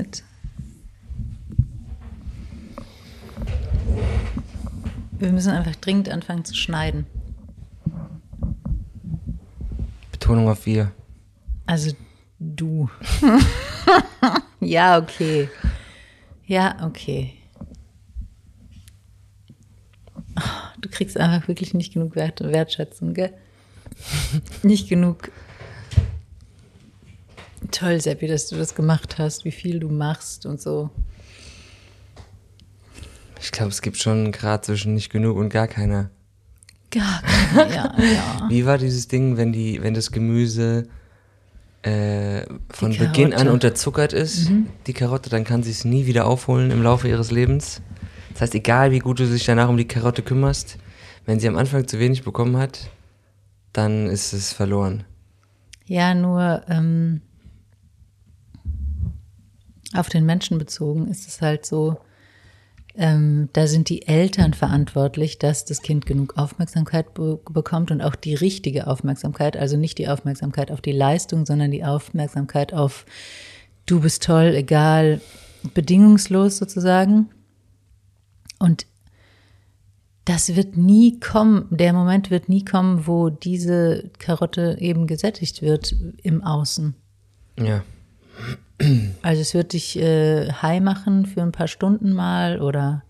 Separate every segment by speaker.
Speaker 1: mit. Wir müssen einfach dringend anfangen zu schneiden.
Speaker 2: Betonung auf wir.
Speaker 1: Also du. ja, okay. Ja, okay. Du kriegst einfach wirklich nicht genug Wert Wertschätzung, gell? nicht genug. Toll, Seppi, dass du das gemacht hast, wie viel du machst und so.
Speaker 2: Ich glaube, es gibt schon einen Grad zwischen nicht genug und gar keiner.
Speaker 1: Gar keiner, ja, ja.
Speaker 2: Wie war dieses Ding, wenn die, wenn das Gemüse äh, von Beginn an unterzuckert ist, die Karotte, dann kann sie es nie wieder aufholen im Laufe ihres Lebens. Das heißt, egal wie gut du dich danach um die Karotte kümmerst, wenn sie am Anfang zu wenig bekommen hat, dann ist es verloren.
Speaker 1: Ja, nur ähm, auf den Menschen bezogen ist es halt so, ähm, da sind die Eltern verantwortlich, dass das Kind genug Aufmerksamkeit be bekommt und auch die richtige Aufmerksamkeit, also nicht die Aufmerksamkeit auf die Leistung, sondern die Aufmerksamkeit auf du bist toll, egal, bedingungslos sozusagen. Und das wird nie kommen, der Moment wird nie kommen, wo diese Karotte eben gesättigt wird im Außen.
Speaker 2: Ja.
Speaker 1: Also es wird dich äh, high machen für ein paar Stunden mal oder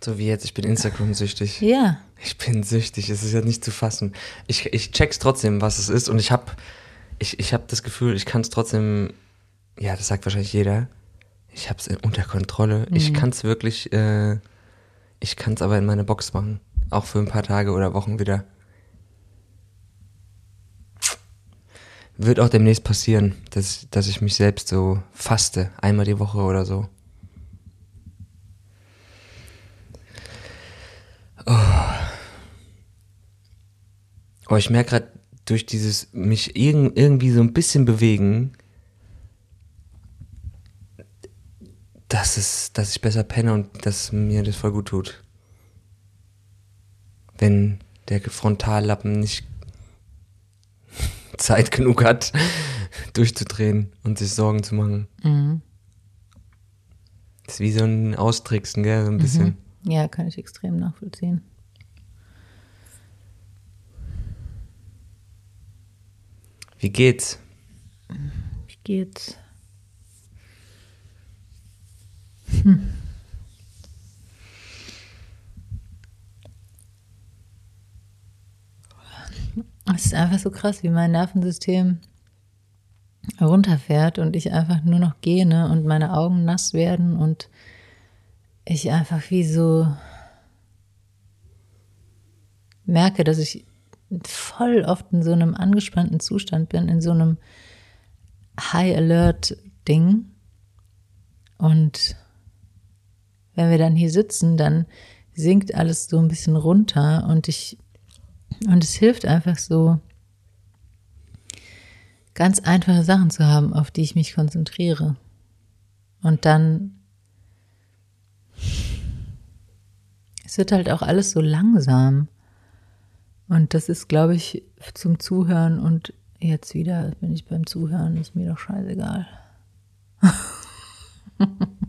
Speaker 2: So wie jetzt, ich bin Instagram-süchtig.
Speaker 1: ja,
Speaker 2: Ich bin süchtig, es ist ja nicht zu fassen. Ich, ich check's trotzdem, was es ist und ich hab, ich, ich hab das Gefühl, ich kann es trotzdem, ja, das sagt wahrscheinlich jeder, ich hab's unter Kontrolle. Ich kann's wirklich, äh, ich kann's aber in meine Box machen. Auch für ein paar Tage oder Wochen wieder. Wird auch demnächst passieren, dass, dass ich mich selbst so faste, einmal die Woche oder so. Aber ich merke gerade durch dieses mich irg irgendwie so ein bisschen bewegen, dass es, dass ich besser penne und dass mir das voll gut tut. Wenn der Frontallappen nicht Zeit genug hat, durchzudrehen und sich Sorgen zu machen. Das ist wie so ein Austricksen, gell, so ein bisschen.
Speaker 1: ja, kann ich extrem nachvollziehen.
Speaker 2: Wie geht's?
Speaker 1: Wie geht's? Hm. Es ist einfach so krass, wie mein Nervensystem runterfährt und ich einfach nur noch gähne und meine Augen nass werden und ich einfach wie so merke, dass ich voll oft in so einem angespannten Zustand bin, in so einem High-Alert-Ding. Und wenn wir dann hier sitzen, dann sinkt alles so ein bisschen runter und ich, und es hilft einfach so, ganz einfache Sachen zu haben, auf die ich mich konzentriere. Und dann, es wird halt auch alles so langsam. Und das ist, glaube ich, zum Zuhören und jetzt wieder bin ich beim Zuhören, ist mir doch scheißegal.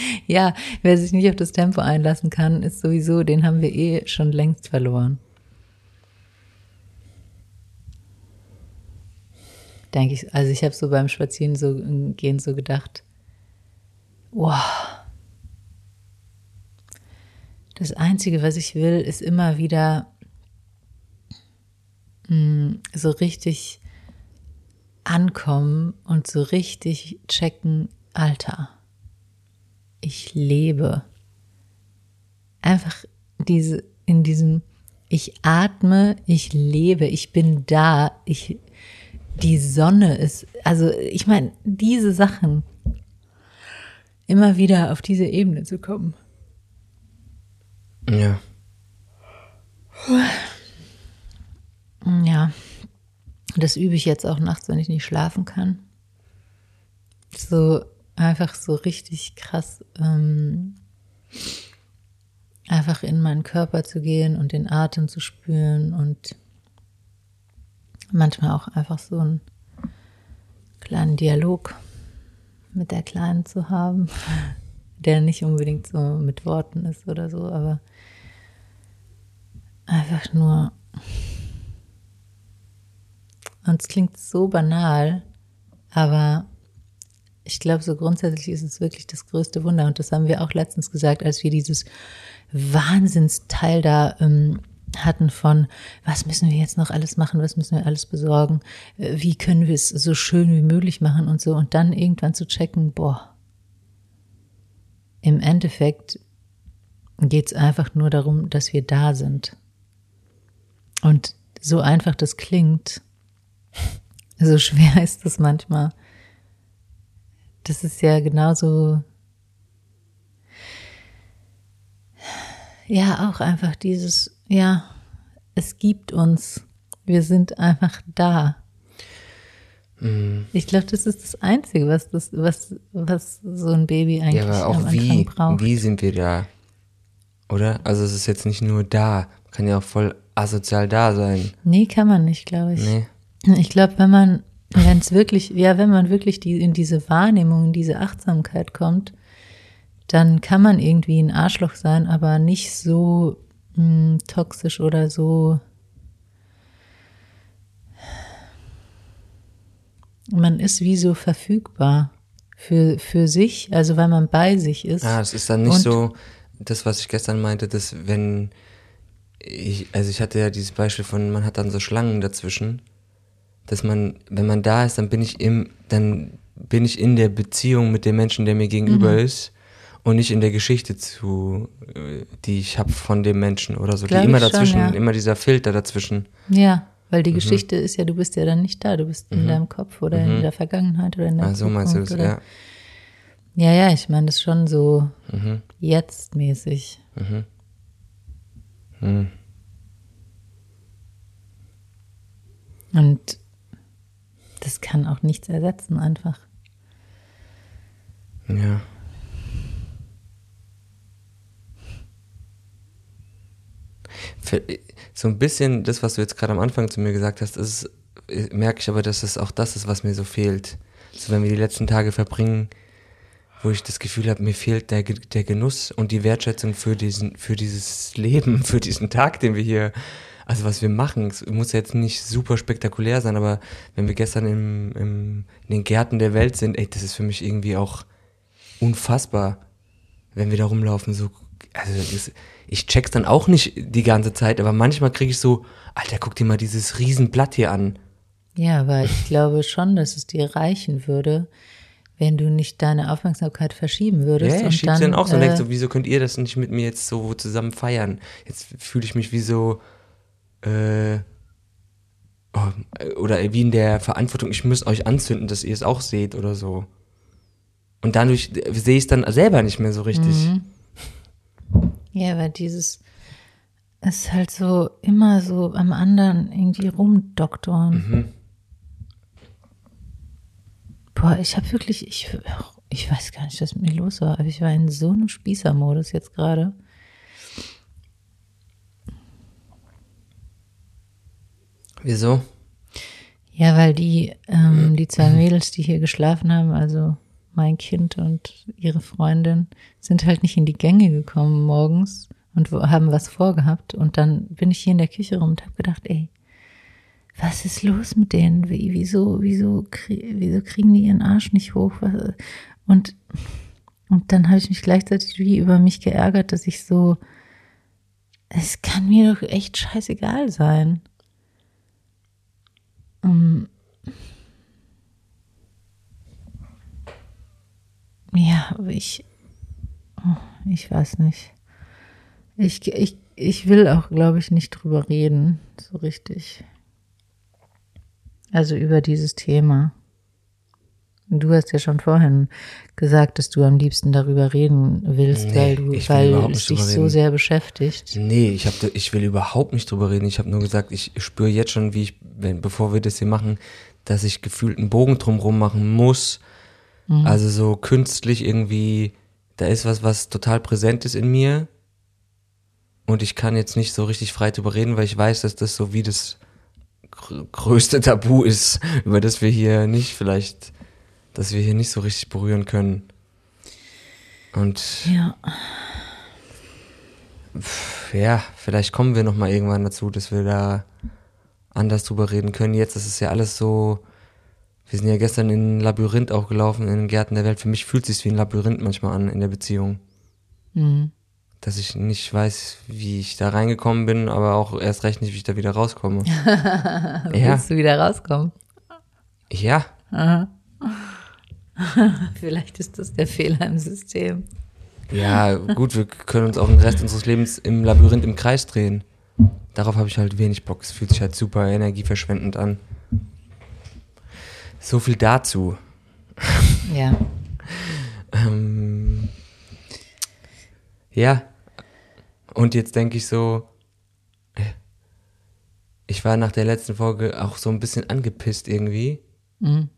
Speaker 1: ja, wer sich nicht auf das Tempo einlassen kann, ist sowieso, den haben wir eh schon längst verloren. Denke ich, also ich habe so beim Spazieren so gehen so gedacht, wow, das Einzige, was ich will, ist immer wieder mh, so richtig ankommen und so richtig checken, Alter, ich lebe. Einfach diese, in diesem, ich atme, ich lebe, ich bin da, ich, die Sonne ist, also ich meine, diese Sachen, immer wieder auf diese Ebene zu kommen.
Speaker 2: Ja.
Speaker 1: Ja, das übe ich jetzt auch nachts, wenn ich nicht schlafen kann. So einfach so richtig krass, ähm, einfach in meinen Körper zu gehen und den Atem zu spüren und manchmal auch einfach so einen kleinen Dialog mit der Kleinen zu haben, der nicht unbedingt so mit Worten ist oder so, aber einfach nur. Und es klingt so banal, aber ich glaube, so grundsätzlich ist es wirklich das größte Wunder. Und das haben wir auch letztens gesagt, als wir dieses Wahnsinnsteil da ähm, hatten von, was müssen wir jetzt noch alles machen, was müssen wir alles besorgen, äh, wie können wir es so schön wie möglich machen und so. Und dann irgendwann zu checken, boah, im Endeffekt geht es einfach nur darum, dass wir da sind. Und so einfach das klingt, so schwer ist das manchmal. Das ist ja genauso, ja, auch einfach dieses, ja, es gibt uns. Wir sind einfach da.
Speaker 2: Mhm.
Speaker 1: Ich glaube, das ist das Einzige, was, das, was, was so ein Baby eigentlich
Speaker 2: Ja, aber
Speaker 1: am
Speaker 2: auch
Speaker 1: Anfang
Speaker 2: wie,
Speaker 1: braucht.
Speaker 2: wie sind wir da? Oder? Also es ist jetzt nicht nur da. Man kann ja auch voll asozial da sein.
Speaker 1: Nee, kann man nicht, glaube ich.
Speaker 2: Nee.
Speaker 1: Ich glaube, wenn man, wenn es wirklich, ja, wenn man wirklich die, in diese Wahrnehmung, in diese Achtsamkeit kommt, dann kann man irgendwie ein Arschloch sein, aber nicht so mh, toxisch oder so. Man ist wie so verfügbar für, für sich, also weil man bei sich ist.
Speaker 2: Ah, es ist dann nicht
Speaker 1: Und-
Speaker 2: so, das, was ich gestern meinte, dass wenn ich, also ich hatte ja dieses Beispiel von, man hat dann so Schlangen dazwischen, dass man, wenn man da ist, dann bin ich im, dann bin ich in der Beziehung mit dem Menschen, der mir gegenüber
Speaker 1: Mhm.
Speaker 2: ist und nicht in der Geschichte zu, äh, die ich habe von dem Menschen oder so.
Speaker 1: Glaub
Speaker 2: die immer
Speaker 1: ich schon,
Speaker 2: dazwischen,
Speaker 1: ja.
Speaker 2: immer dieser Filter dazwischen.
Speaker 1: Ja, weil
Speaker 2: Mhm.
Speaker 1: die Geschichte ist ja, du bist ja dann nicht da, du bist in deinem Kopf oder in der Vergangenheit oder in der
Speaker 2: Ah, so
Speaker 1: Zukunft.
Speaker 2: meinst du das, ja.
Speaker 1: Ja, ja, ich meine das ist schon so
Speaker 2: Mhm.
Speaker 1: jetzt mäßig.
Speaker 2: Mhm.
Speaker 1: Und das kann auch nichts ersetzen, einfach.
Speaker 2: Ja. Für- So ein bisschen das, was du jetzt gerade am Anfang zu mir gesagt hast, ist, äh, merke ich aber, dass es auch das ist, was mir so fehlt. So, wenn wir die letzten Tage verbringen, wo ich das Gefühl habe, mir fehlt der, der Genuss und die Wertschätzung für diesen, für dieses Leben, für diesen Tag, den wir hier, also was wir machen. Es muss jetzt nicht super spektakulär sein, aber wenn wir gestern im, im, in den Gärten der Welt sind, ey, das ist für mich irgendwie auch unfassbar, wenn wir da rumlaufen, so, also das, ich check's dann auch nicht die ganze Zeit, aber manchmal kriege ich so, Alter, guck dir mal dieses Riesenblatt hier an.
Speaker 1: Ja, aber ich glaube schon, dass es dir reichen würde, wenn du nicht deine Aufmerksamkeit verschieben würdest.
Speaker 2: Ja,
Speaker 1: und
Speaker 2: ich schieb's dann auch so und
Speaker 1: äh,
Speaker 2: denk so, wieso könnt ihr das nicht mit mir jetzt so zusammen feiern? Jetzt fühle ich mich wie so, äh, oh, oder wie in der Verantwortung, ich muss euch anzünden, dass ihr es auch seht oder so. Und dadurch sehe ich es dann selber nicht mehr so richtig.
Speaker 1: Mhm. Ja, weil dieses ist halt so immer so am anderen irgendwie rumdoktoren.
Speaker 2: Mhm.
Speaker 1: Boah, ich habe wirklich, ich, ich weiß gar nicht, was mit mir los war, aber ich war in so einem Spießermodus jetzt gerade.
Speaker 2: Wieso?
Speaker 1: Ja, weil die, ähm, die zwei Mädels, die hier geschlafen haben, also mein Kind und ihre Freundin, sind halt nicht in die Gänge gekommen morgens und haben was vorgehabt. Und dann bin ich hier in der Küche rum und habe gedacht, ey, was ist los mit denen? Wie, wieso, wieso, wieso kriegen die ihren Arsch nicht hoch? Und, und dann habe ich mich gleichzeitig wie über mich geärgert, dass ich so, es kann mir doch echt scheißegal sein. Ja, aber ich, oh, ich weiß nicht. Ich, ich, ich will auch, glaube ich, nicht drüber reden, so richtig. Also über dieses Thema. Du hast ja schon vorhin gesagt, dass du am liebsten darüber reden willst,
Speaker 2: Nee,
Speaker 1: weil, du,
Speaker 2: will
Speaker 1: weil es dich so sehr beschäftigt.
Speaker 2: Nee, ich, hab, ich will überhaupt nicht drüber reden. Ich habe nur gesagt, ich spüre jetzt schon, wie ich, wenn, bevor wir das hier machen, dass ich gefühlt einen Bogen drumherum machen muss. Also so künstlich irgendwie, da ist was, was total präsent ist in mir. Und ich kann jetzt nicht so richtig frei drüber reden, weil ich weiß, dass das so wie das gr- größte Tabu ist, über das wir hier nicht vielleicht dass wir hier nicht so richtig berühren können. Und
Speaker 1: Ja.
Speaker 2: ja, vielleicht kommen wir noch mal irgendwann dazu, dass wir da anders drüber reden können. Jetzt ist es ja alles so. Wir sind ja gestern in ein Labyrinth auch gelaufen, in den Gärten der Welt. Für mich fühlt es sich wie ein Labyrinth manchmal an in der Beziehung.
Speaker 1: Mhm.
Speaker 2: Dass ich nicht weiß, wie ich da reingekommen bin, aber auch erst recht nicht, wie ich da wieder rauskomme. ja,
Speaker 1: Willst du wieder rauskommen?
Speaker 2: ja,
Speaker 1: Vielleicht ist das der Fehler im System.
Speaker 2: ja, gut, wir können uns auch den Rest unseres Lebens im Labyrinth im Kreis drehen. Darauf habe ich halt wenig Bock. Es fühlt sich halt super energieverschwendend an. So viel dazu.
Speaker 1: Ja.
Speaker 2: Ähm, ja. Und jetzt denke ich so, äh, ich war nach der letzten Folge auch so ein bisschen angepisst irgendwie.
Speaker 1: Mhm.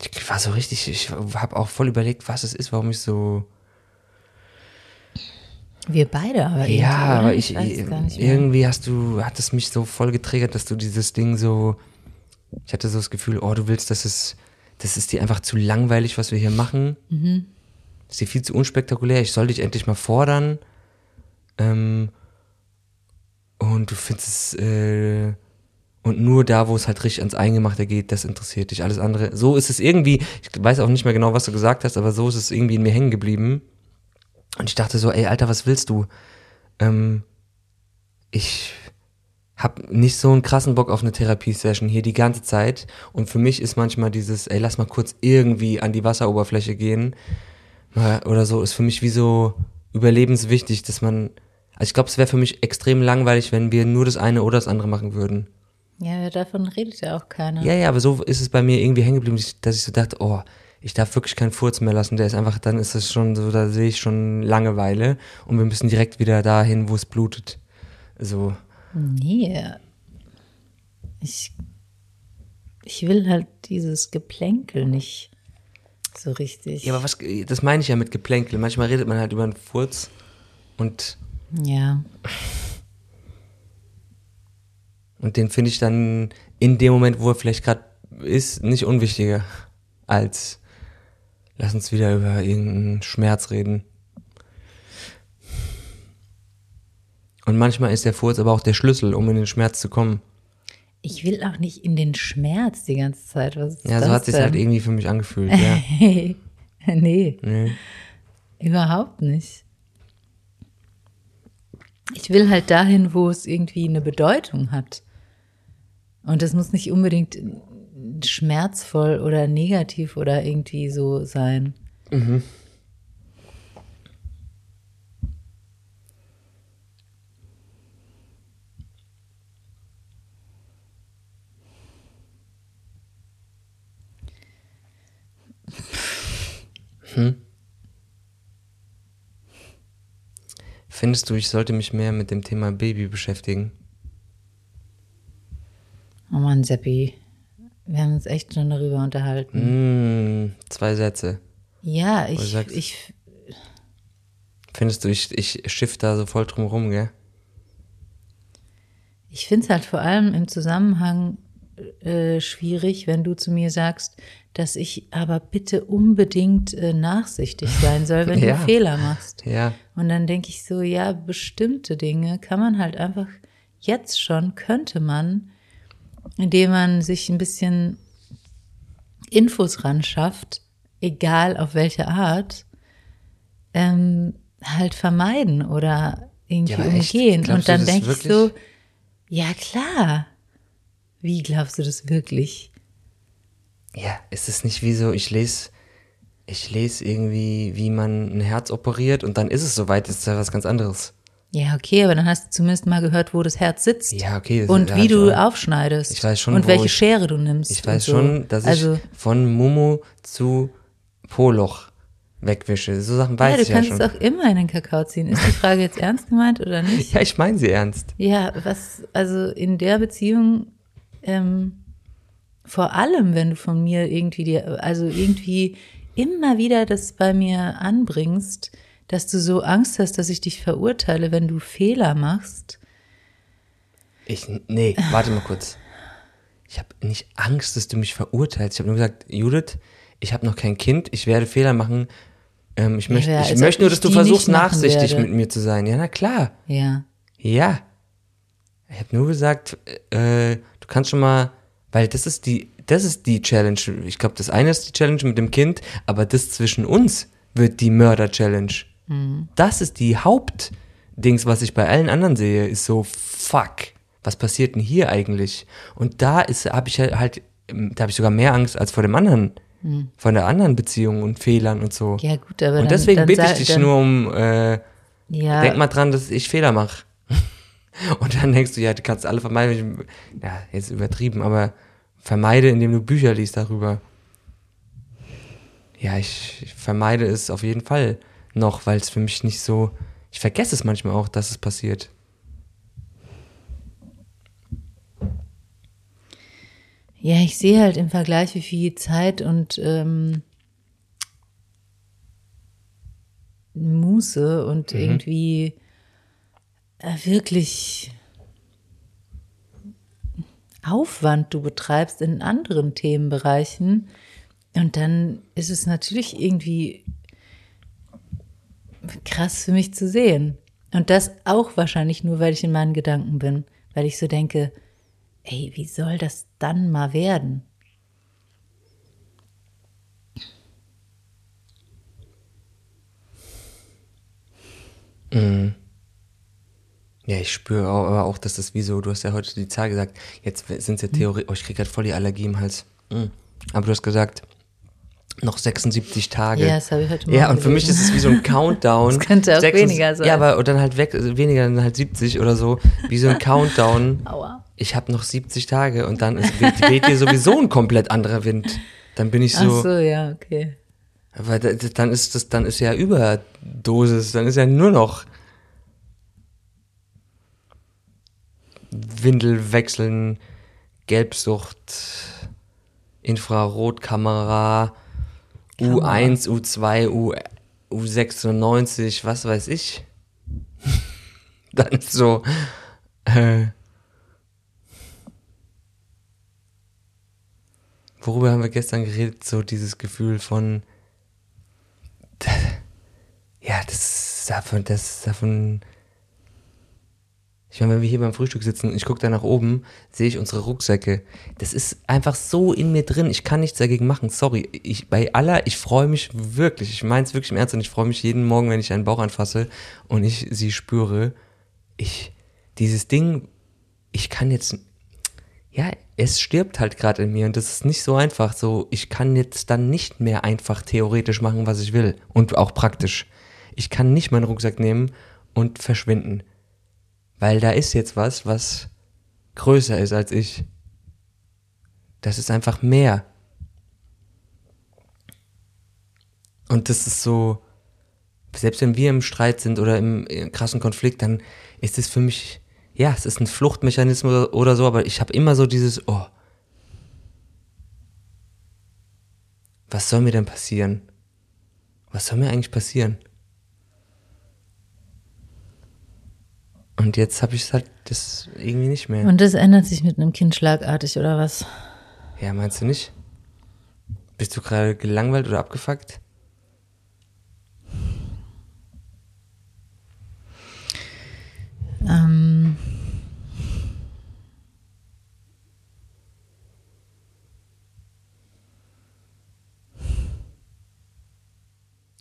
Speaker 2: Ich war so richtig, ich habe auch voll überlegt, was es ist, warum ich so.
Speaker 1: Wir beide aber
Speaker 2: Ja, aber ich,
Speaker 1: gar nicht mehr.
Speaker 2: irgendwie hast du, hat es mich so voll getriggert, dass du dieses Ding so, ich hatte so das Gefühl, oh, du willst, dass es, das ist dir einfach zu langweilig, was wir hier machen.
Speaker 1: Mhm.
Speaker 2: Das ist dir viel zu unspektakulär, ich soll dich endlich mal fordern. Ähm, und du findest es, äh, und nur da, wo es halt richtig ans Eingemachte geht, das interessiert dich. Alles andere, so ist es irgendwie, ich weiß auch nicht mehr genau, was du gesagt hast, aber so ist es irgendwie in mir hängen geblieben. Und ich dachte so, ey, Alter, was willst du? Ähm, ich hab nicht so einen krassen Bock auf eine Therapiesession hier die ganze Zeit. Und für mich ist manchmal dieses, ey, lass mal kurz irgendwie an die Wasseroberfläche gehen. Oder so, ist für mich wie so überlebenswichtig, dass man, also ich glaube, es wäre für mich extrem langweilig, wenn wir nur das eine oder das andere machen würden.
Speaker 1: Ja, davon redet ja auch keiner.
Speaker 2: Ja, ja, aber so ist es bei mir irgendwie hängen geblieben, dass ich- so dachte, oh, ich darf wirklich keinen Furz mehr lassen. Der ist einfach, dann ist das schon so, da sehe ich schon Langeweile und wir müssen direkt wieder dahin, wo es blutet. So,
Speaker 1: Nee. Ich, ich will halt dieses Geplänkel nicht so richtig.
Speaker 2: ja, aber was, das meine ich ja mit Geplänkel. Manchmal redet man halt über einen Furz und,
Speaker 1: Ja.
Speaker 2: Und den finde ich dann in dem Moment, wo er vielleicht gerade ist, nicht unwichtiger als lass uns wieder über irgendeinen Schmerz reden. Und manchmal ist der Furz aber auch der Schlüssel, um in den Schmerz zu kommen.
Speaker 1: Ich will auch nicht in den Schmerz die ganze Zeit. Was
Speaker 2: Ja,
Speaker 1: das
Speaker 2: so hat sich halt irgendwie für mich angefühlt, ja.
Speaker 1: nee,
Speaker 2: Nee.
Speaker 1: überhaupt nicht. Ich will halt dahin, wo es irgendwie eine Bedeutung hat. Und das muss nicht unbedingt schmerzvoll oder negativ oder irgendwie so sein.
Speaker 2: Findest du, ich sollte mich mehr mit dem Thema Baby beschäftigen?
Speaker 1: Oh Mann, Seppi. Wir haben uns echt schon darüber unterhalten.
Speaker 2: Mm, zwei Sätze.
Speaker 1: Ja, ich,
Speaker 2: sagst-
Speaker 1: ich,
Speaker 2: Findest du, ich, ich schiff da so voll drum rum, gell?
Speaker 1: ich finde es halt vor allem im Zusammenhang äh, schwierig, wenn du zu mir sagst, dass ich aber bitte unbedingt äh, nachsichtig sein soll, wenn
Speaker 2: Ja.
Speaker 1: du Fehler machst.
Speaker 2: Ja.
Speaker 1: Und dann denke ich so, ja, bestimmte Dinge kann man halt einfach jetzt schon, könnte man, indem man sich ein bisschen Infos ran schafft, egal auf welche Art, ähm, halt vermeiden oder irgendwie
Speaker 2: Ja,
Speaker 1: umgehen.
Speaker 2: Glaubst
Speaker 1: Und dann denke ich so, ja klar. Wie glaubst du das wirklich?
Speaker 2: Ja, ist es nicht wie so, ich lese, ich lese irgendwie, wie man ein Herz operiert und dann ist es soweit, ist ja was ganz anderes.
Speaker 1: Ja, okay, aber dann hast du zumindest mal gehört, wo das Herz sitzt.
Speaker 2: Ja, okay. das-
Speaker 1: Und wie
Speaker 2: ich
Speaker 1: du
Speaker 2: auch-
Speaker 1: aufschneidest.
Speaker 2: Ich weiß schon,
Speaker 1: Und welche
Speaker 2: ich-
Speaker 1: Schere du nimmst.
Speaker 2: Ich weiß
Speaker 1: so.
Speaker 2: schon, dass ich
Speaker 1: also,
Speaker 2: von Momo zu Poloch wegwische. So Sachen
Speaker 1: Ja,
Speaker 2: weiß
Speaker 1: du
Speaker 2: ich ja
Speaker 1: kannst
Speaker 2: schon.
Speaker 1: es auch immer in den Kakao ziehen. Ist die Frage jetzt ernst gemeint oder nicht?
Speaker 2: Ja, ich meine sie ernst.
Speaker 1: Ja, was, also in der Beziehung, ähm, vor allem, wenn du von mir irgendwie dir, also irgendwie immer wieder das bei mir anbringst, dass du so Angst hast, dass ich dich verurteile, wenn du Fehler machst.
Speaker 2: Ich, nee, warte mal kurz. ich habe nicht Angst, dass du mich verurteilst. Ich habe nur gesagt, Judith, ich habe noch kein Kind, ich werde Fehler machen. Ähm, ich möchte,
Speaker 1: Ja,
Speaker 2: ich
Speaker 1: als
Speaker 2: möchte nur, dass du versuchst, nachsichtig
Speaker 1: werde.
Speaker 2: mit mir zu sein. Ja, na klar.
Speaker 1: Ja.
Speaker 2: Ja. Ich habe nur gesagt, äh, du kannst schon mal, weil das ist die, das ist die Challenge. Ich glaube, das eine ist die Challenge mit dem Kind, aber das zwischen uns wird die Mörder-Challenge. Das ist die Hauptdings, was ich bei allen anderen sehe, ist so, fuck, was passiert denn hier eigentlich? Und da ist, habe ich halt, da habe ich sogar mehr Angst als vor dem anderen, vor der anderen Beziehung und Fehlern und so.
Speaker 1: Ja, gut, aber
Speaker 2: und
Speaker 1: dann,
Speaker 2: deswegen
Speaker 1: dann
Speaker 2: bitte ich dich
Speaker 1: dann,
Speaker 2: nur um, äh,
Speaker 1: Ja,
Speaker 2: Denk mal dran, dass ich Fehler mache. Und dann denkst du, ja, du kannst alle vermeiden. Ja, jetzt übertrieben, aber vermeide, indem du Bücher liest darüber. Ja, ich, ich vermeide es auf jeden Fall noch, weil es für mich nicht so. Ich vergesse es manchmal auch, dass es passiert.
Speaker 1: Ja, ich sehe halt im Vergleich, wie viel Zeit und ähm, Muße und
Speaker 2: Mhm.
Speaker 1: irgendwie äh, wirklich Aufwand du betreibst in anderen Themenbereichen. Und dann ist es natürlich irgendwie krass für mich zu sehen. Und das auch wahrscheinlich nur, weil ich in meinen Gedanken bin, weil ich so denke, ey, wie soll das dann mal werden?
Speaker 2: Ja, ich spüre aber auch, dass das wie so, du hast ja heute die Zahl gesagt, jetzt sind es ja Theorie, oh, ich krieg gerade voll die Allergie im Hals. Mm. Aber du hast gesagt, noch 76 Tage.
Speaker 1: Ja, das habe ich heute
Speaker 2: Ja,
Speaker 1: Morgen
Speaker 2: und für mich ist
Speaker 1: gelesen.
Speaker 2: es wie so ein Countdown.
Speaker 1: Das könnte auch
Speaker 2: 76
Speaker 1: weniger sein.
Speaker 2: Ja, aber und dann halt weg, also weniger, dann halt 70 oder so, wie so ein Countdown.
Speaker 1: Aua.
Speaker 2: Ich habe noch 70 Tage und dann ist, weht, weht hier sowieso ein komplett anderer Wind. Dann bin ich
Speaker 1: Ach
Speaker 2: so,
Speaker 1: so, ja, okay.
Speaker 2: weil da- dann ist das, dann ist ja Überdosis, dann ist ja nur noch Windel wechseln, Gelbsucht, Infrarotkamera, U1, U2, U, U96, was weiß ich. dann ist so, äh, worüber haben wir gestern geredet? So dieses Gefühl von, ja, das davon, das davon. Ich meine, wenn wir hier beim Frühstück sitzen und ich gucke da nach oben, sehe ich unsere Rucksäcke. Das ist einfach so in mir drin. Ich kann nichts dagegen machen. Sorry. Ich, bei aller, ich freue mich wirklich. Ich meine es wirklich im Ernst und ich freue mich jeden Morgen, wenn ich einen Bauch anfasse und ich sie spüre. Ich, dieses Ding, ich kann jetzt, ja, es stirbt halt gerade in mir und das ist nicht so einfach. So, ich kann jetzt dann nicht mehr einfach theoretisch machen, was ich will und auch praktisch. Ich kann nicht meinen Rucksack nehmen und verschwinden, weil da ist jetzt was, was größer ist als ich. Das ist einfach mehr. Und das ist so, selbst wenn wir im Streit sind oder im, im krassen Konflikt, dann ist es für mich, ja, es ist ein Fluchtmechanismus oder, oder so, aber ich habe immer so dieses, oh, was soll mir denn passieren? Was soll mir eigentlich passieren? Und jetzt habe ich halt das irgendwie nicht mehr.
Speaker 1: Und das ändert sich mit einem Kind schlagartig, oder was?
Speaker 2: Ja, meinst du nicht? Bist du gerade gelangweilt oder abgefuckt?
Speaker 1: Ähm,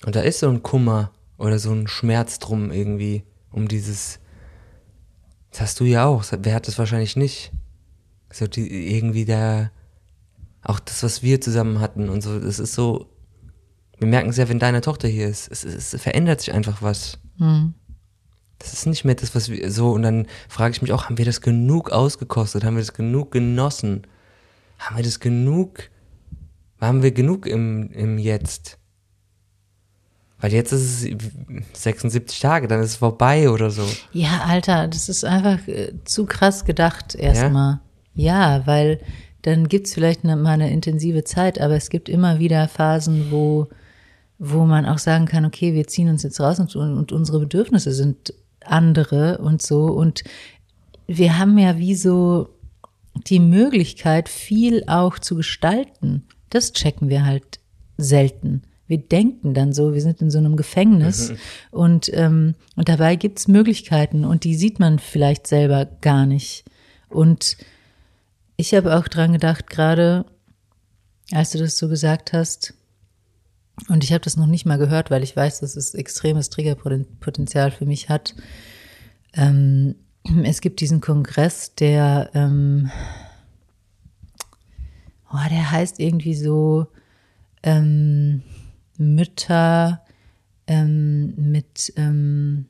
Speaker 2: Und da ist so ein Kummer oder so ein Schmerz drum irgendwie, um dieses. Das hast du ja auch. Wer hat das wahrscheinlich nicht? So die, irgendwie da. Auch das, was wir zusammen hatten und so, das ist so. Wir merken es ja, wenn deine Tochter hier ist. Es, es, es verändert sich einfach was. Das ist nicht mehr das, was wir so. Und dann frage ich mich auch, haben wir das genug ausgekostet? Haben wir das genug genossen? Haben wir das genug? Haben wir genug im, im Jetzt? Weil jetzt ist es 76 Tage, dann ist es vorbei oder so.
Speaker 1: ja, Alter, das ist einfach äh, zu krass gedacht erstmal. Ja? weil dann gibt's vielleicht eine, mal eine intensive Zeit, aber es gibt immer wieder Phasen, wo, wo man auch sagen kann, okay, wir ziehen uns jetzt raus und, und unsere Bedürfnisse sind andere und so. Und wir haben ja wie so die Möglichkeit, viel auch zu gestalten. Das checken wir halt selten. Wir denken dann so, wir sind in so einem Gefängnis mhm. und, ähm, und dabei gibt's Möglichkeiten und die sieht man vielleicht selber gar nicht. Und ich habe auch dran gedacht, gerade als du das so gesagt hast, und ich habe das noch nicht mal gehört, weil ich weiß, dass es extremes Triggerpotenzial für mich hat. Ähm, es gibt diesen Kongress, der, ähm, oh, der heißt irgendwie so ähm, Mütter ähm, mit ähm,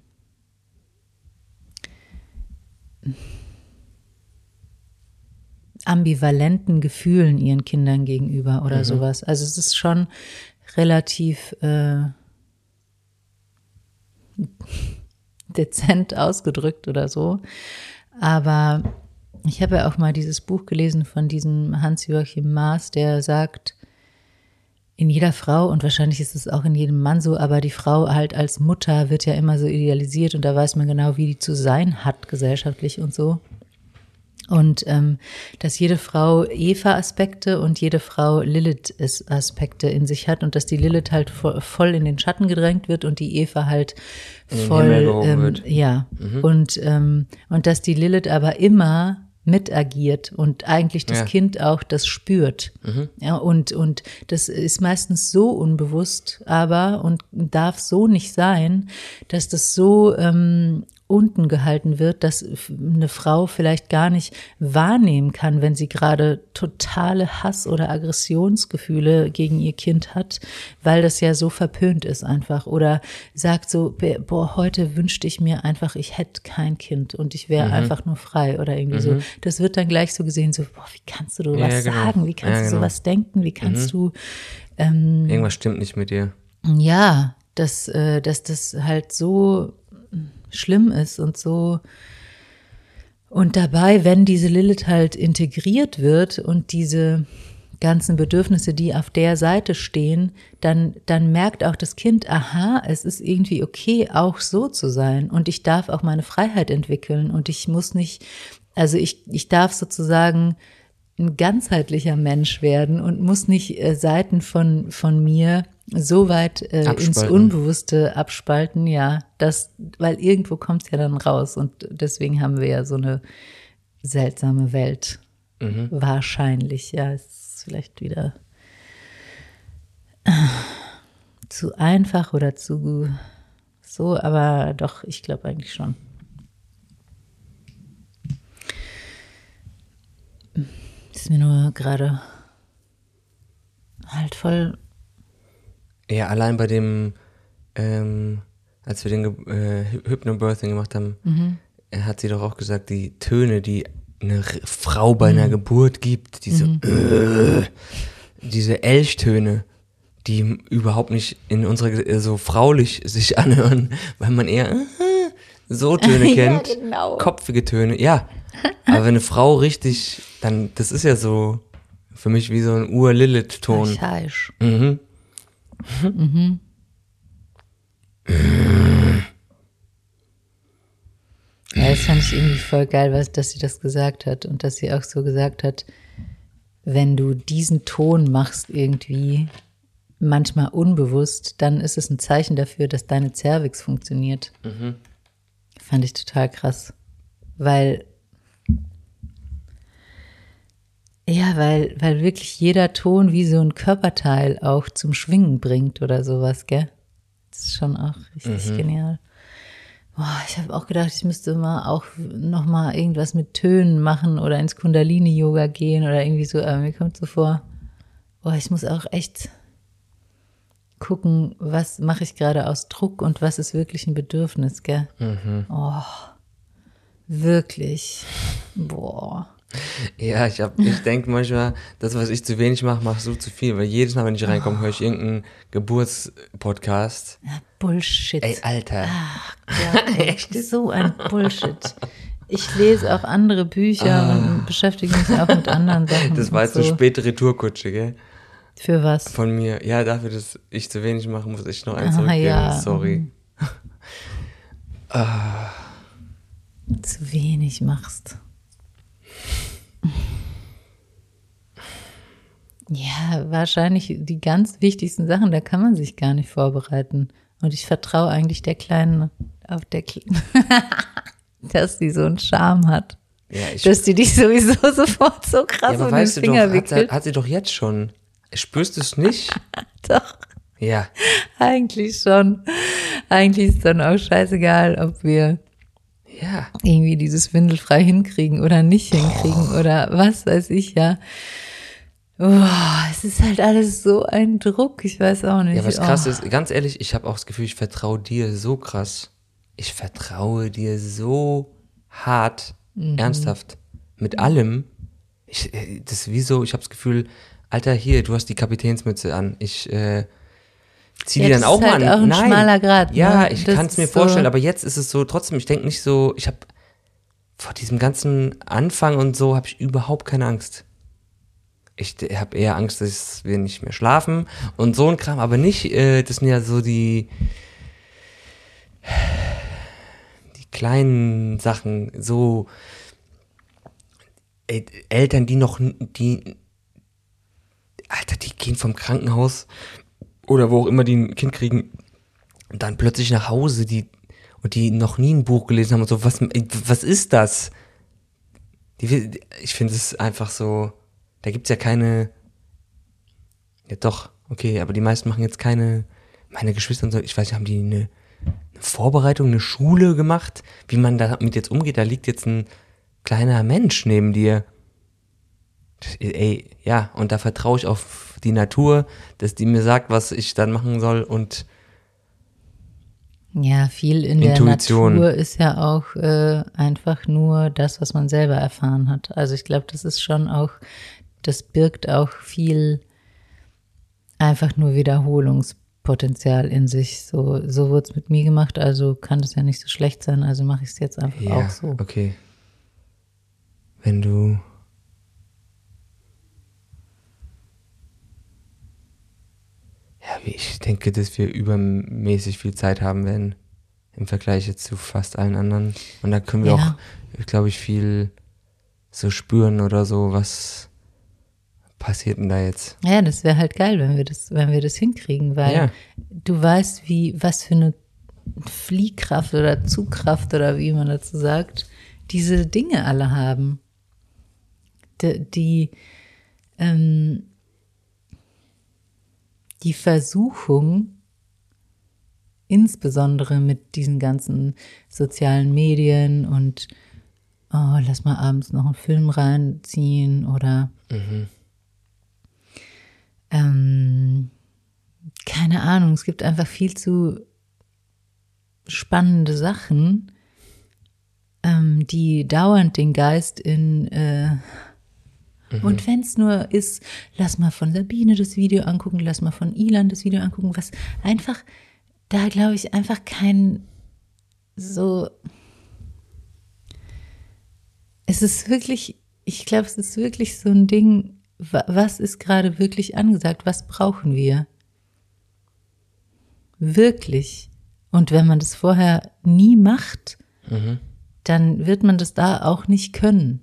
Speaker 1: ambivalenten Gefühlen ihren Kindern gegenüber oder mhm. sowas. Also es ist schon relativ äh, dezent ausgedrückt oder so. Aber ich habe ja auch mal dieses Buch gelesen von diesem Hans-Joachim Maas, der sagt, in jeder Frau, und wahrscheinlich ist es auch in jedem Mann so, aber die Frau halt als Mutter wird ja immer so idealisiert und da weiß man genau, wie die zu sein hat, gesellschaftlich und so. Und ähm, dass jede Frau Eva-Aspekte und jede Frau Lilith-Aspekte in sich hat und dass die Lilith halt voll in den Schatten gedrängt wird und die Eva halt voll, ähm, ja. Mhm. Und, ähm, und dass die Lilith aber immer mitagiert und eigentlich das ja. Kind auch das spürt. Mhm. Ja, und, und das ist meistens so unbewusst, aber und darf so nicht sein, dass das so ähm, unten gehalten wird, dass eine Frau vielleicht gar nicht wahrnehmen kann, wenn sie gerade totale Hass- oder Aggressionsgefühle gegen ihr Kind hat, weil das ja so verpönt ist einfach. Oder sagt so, boah, heute wünschte ich mir einfach, ich hätte kein Kind und ich wäre mhm. einfach nur frei oder irgendwie mhm. so. Das wird dann gleich so gesehen, so, boah, wie kannst du sowas ja, genau. sagen? Wie kannst ja, genau. du sowas denken? Wie kannst mhm. du
Speaker 2: ähm, Irgendwas stimmt nicht mit dir.
Speaker 1: Ja, dass, äh, dass das halt so schlimm ist und so. Und dabei, wenn diese Lilith halt integriert wird und diese ganzen Bedürfnisse, die auf der Seite stehen, dann, dann merkt auch das Kind, aha, es ist irgendwie okay, auch so zu sein. Und ich darf auch meine Freiheit entwickeln und ich muss nicht, also ich, ich darf sozusagen ein ganzheitlicher Mensch werden und muss nicht äh, Seiten von, von mir so weit äh, ins Unbewusste abspalten, ja, das, weil irgendwo kommt es ja dann raus und deswegen haben wir ja so eine seltsame Welt. Mhm. Wahrscheinlich, ja, ist vielleicht wieder äh, zu einfach oder zu so, aber doch, ich glaube eigentlich schon. Ist mir nur gerade halt voll
Speaker 2: ja, allein bei dem, ähm, als wir den äh, Hypnobirthing gemacht haben, mhm. hat sie doch auch gesagt, die Töne, die eine Frau bei einer mhm. Geburt gibt, diese, mhm. äh, diese Elchtöne, die überhaupt nicht in unserer äh, so fraulich sich anhören, weil man eher äh, so Töne kennt, ja, genau. kopfige Töne, ja. Aber wenn eine Frau richtig, dann, das ist ja so für mich wie so ein Ur-Lilith-Ton. Mhm. Mhm.
Speaker 1: Ja, das fand ich irgendwie voll geil, was, dass sie das gesagt hat und dass sie auch so gesagt hat, wenn du diesen Ton machst irgendwie, manchmal unbewusst, dann ist es ein Zeichen dafür, dass deine Cervix funktioniert. Mhm. Fand ich total krass. Weil Ja, weil, weil wirklich jeder Ton wie so ein Körperteil auch zum Schwingen bringt oder sowas, gell? Das ist schon auch richtig mhm. genial. Boah, ich habe auch gedacht, ich müsste mal auch noch mal irgendwas mit Tönen machen oder ins Kundalini-Yoga gehen oder irgendwie so. Aber mir kommt so vor, boah, ich muss auch echt gucken, was mache ich gerade aus Druck und was ist wirklich ein Bedürfnis, gell? Mhm. Oh, wirklich. Boah.
Speaker 2: Ja, ich, hab, ich denke manchmal, das, was ich zu wenig mache, machst du zu viel. Weil jedes Mal, wenn ich reinkomme, höre ich irgendeinen Geburtspodcast.
Speaker 1: Bullshit.
Speaker 2: Ey, Alter.
Speaker 1: Ach Gott, echt so ein Bullshit. Ich lese auch andere Bücher ah. und beschäftige mich auch mit anderen Sachen.
Speaker 2: Das war jetzt so. eine späte Retourkutsche, gell?
Speaker 1: Für was?
Speaker 2: Von mir. Ja, dafür, dass ich zu wenig mache, muss ich noch eins zurückgeben. Ja. Sorry. Mhm.
Speaker 1: ah. Zu wenig machst. Ja, wahrscheinlich die ganz wichtigsten Sachen, da kann man sich gar nicht vorbereiten. Und ich vertraue eigentlich der Kleinen auf der Kleinen, dass sie so einen Charme hat.
Speaker 2: Ja, ich,
Speaker 1: Dass die dich sowieso sofort so krass
Speaker 2: ja,
Speaker 1: um den Finger
Speaker 2: doch, hat,
Speaker 1: wickelt.
Speaker 2: hat sie doch jetzt schon. Spürst du es nicht?
Speaker 1: Doch,
Speaker 2: Ja.
Speaker 1: eigentlich schon. Eigentlich ist dann auch scheißegal, ob wir
Speaker 2: Ja.
Speaker 1: irgendwie dieses windelfrei hinkriegen oder nicht hinkriegen oder was weiß ich, ja. Boah, es ist halt alles so ein Druck, ich weiß auch nicht.
Speaker 2: Ja, was krass
Speaker 1: oh.
Speaker 2: ist, ganz ehrlich, ich habe auch das Gefühl, ich vertraue dir so krass. Ich vertraue dir so hart,
Speaker 1: Mhm.
Speaker 2: ernsthaft, mit allem. Ich, äh, das ist wie so, ich habe das Gefühl, Alter, hier, du hast die Kapitänsmütze an. Ich äh, zieh
Speaker 1: Ja,
Speaker 2: die dann auch
Speaker 1: ist
Speaker 2: mal
Speaker 1: halt
Speaker 2: an.
Speaker 1: auch ein
Speaker 2: Nein.
Speaker 1: schmaler Grat,
Speaker 2: Ja,
Speaker 1: ne?
Speaker 2: ich kann es mir
Speaker 1: so-
Speaker 2: vorstellen, aber jetzt ist es so, trotzdem, ich denke nicht so, ich habe vor diesem ganzen Anfang und so habe ich überhaupt keine Angst. Ich habe eher Angst, dass wir nicht mehr schlafen und so ein Kram, aber nicht, äh, das sind ja so die die kleinen Sachen, so äh, Eltern, die noch, die, Alter, die gehen vom Krankenhaus oder wo auch immer die ein Kind kriegen, dann plötzlich nach Hause, die, und die noch nie ein Buch gelesen haben und so, was, was ist das? Die, ich finde es einfach so, da gibt's ja keine, ja doch, okay, aber die meisten machen jetzt keine, meine Geschwister und so, ich weiß nicht, haben die eine, eine Vorbereitung, eine Schule gemacht, wie man damit jetzt umgeht, da liegt jetzt ein kleiner Mensch neben dir. Ey, ja, und da vertraue ich auf die Natur, dass die mir sagt, was ich dann machen soll und
Speaker 1: Ja, viel in
Speaker 2: Intuition.
Speaker 1: der Natur ist ja auch äh, einfach nur das, was man selber erfahren hat. Also ich glaube, das ist schon auch, das birgt auch viel einfach nur Wiederholungspotenzial in sich. So, so wurde es mit mir gemacht, also kann das ja nicht so schlecht sein, also mache ich es jetzt einfach
Speaker 2: Ja,
Speaker 1: auch so.
Speaker 2: okay. Wenn du. Ja, ich denke, dass wir übermäßig viel Zeit haben werden im Vergleich jetzt zu fast allen anderen. Und da können wir
Speaker 1: Ja.
Speaker 2: auch, glaube ich, viel so spüren oder so, was passiert denn da jetzt?
Speaker 1: Ja, das wäre halt geil, wenn wir das, wenn wir das hinkriegen, weil
Speaker 2: Ja.
Speaker 1: du weißt, wie, was für eine Fliehkraft oder Zugkraft oder wie man dazu sagt, diese Dinge alle haben. Die, die, ähm, die Versuchung, insbesondere mit diesen ganzen sozialen Medien und oh, lass mal abends noch einen Film reinziehen oder ähm, keine Ahnung, es gibt einfach viel zu spannende Sachen, ähm, die dauernd den Geist in äh, und wenn es nur ist, lass mal von Sabine das Video angucken, lass mal von Ilan das Video angucken, was einfach, da glaube ich, einfach kein so. Es ist wirklich, ich glaube, es ist wirklich so ein Ding, wa- was ist gerade wirklich angesagt, was brauchen wir? Wirklich. Und wenn man das vorher nie macht, dann wird man das da auch nicht können.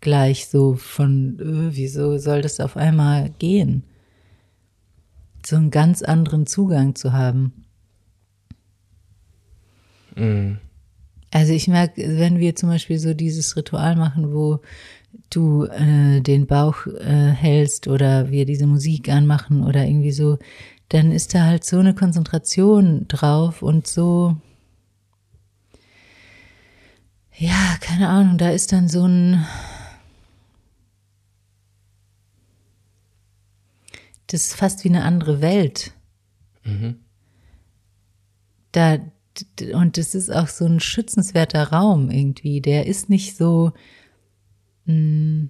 Speaker 1: Gleich so von, äh, wieso soll das auf einmal gehen? So einen ganz anderen Zugang zu haben. Also ich merke, wenn wir zum Beispiel so dieses Ritual machen, wo du äh, den Bauch äh, hältst oder wir diese Musik anmachen oder irgendwie so, dann ist da halt so eine Konzentration drauf und so, ja, keine Ahnung, da ist dann so ein, das ist fast wie eine andere Welt. Da, d- und das ist auch so ein schützenswerter Raum irgendwie. Der ist nicht so, mh,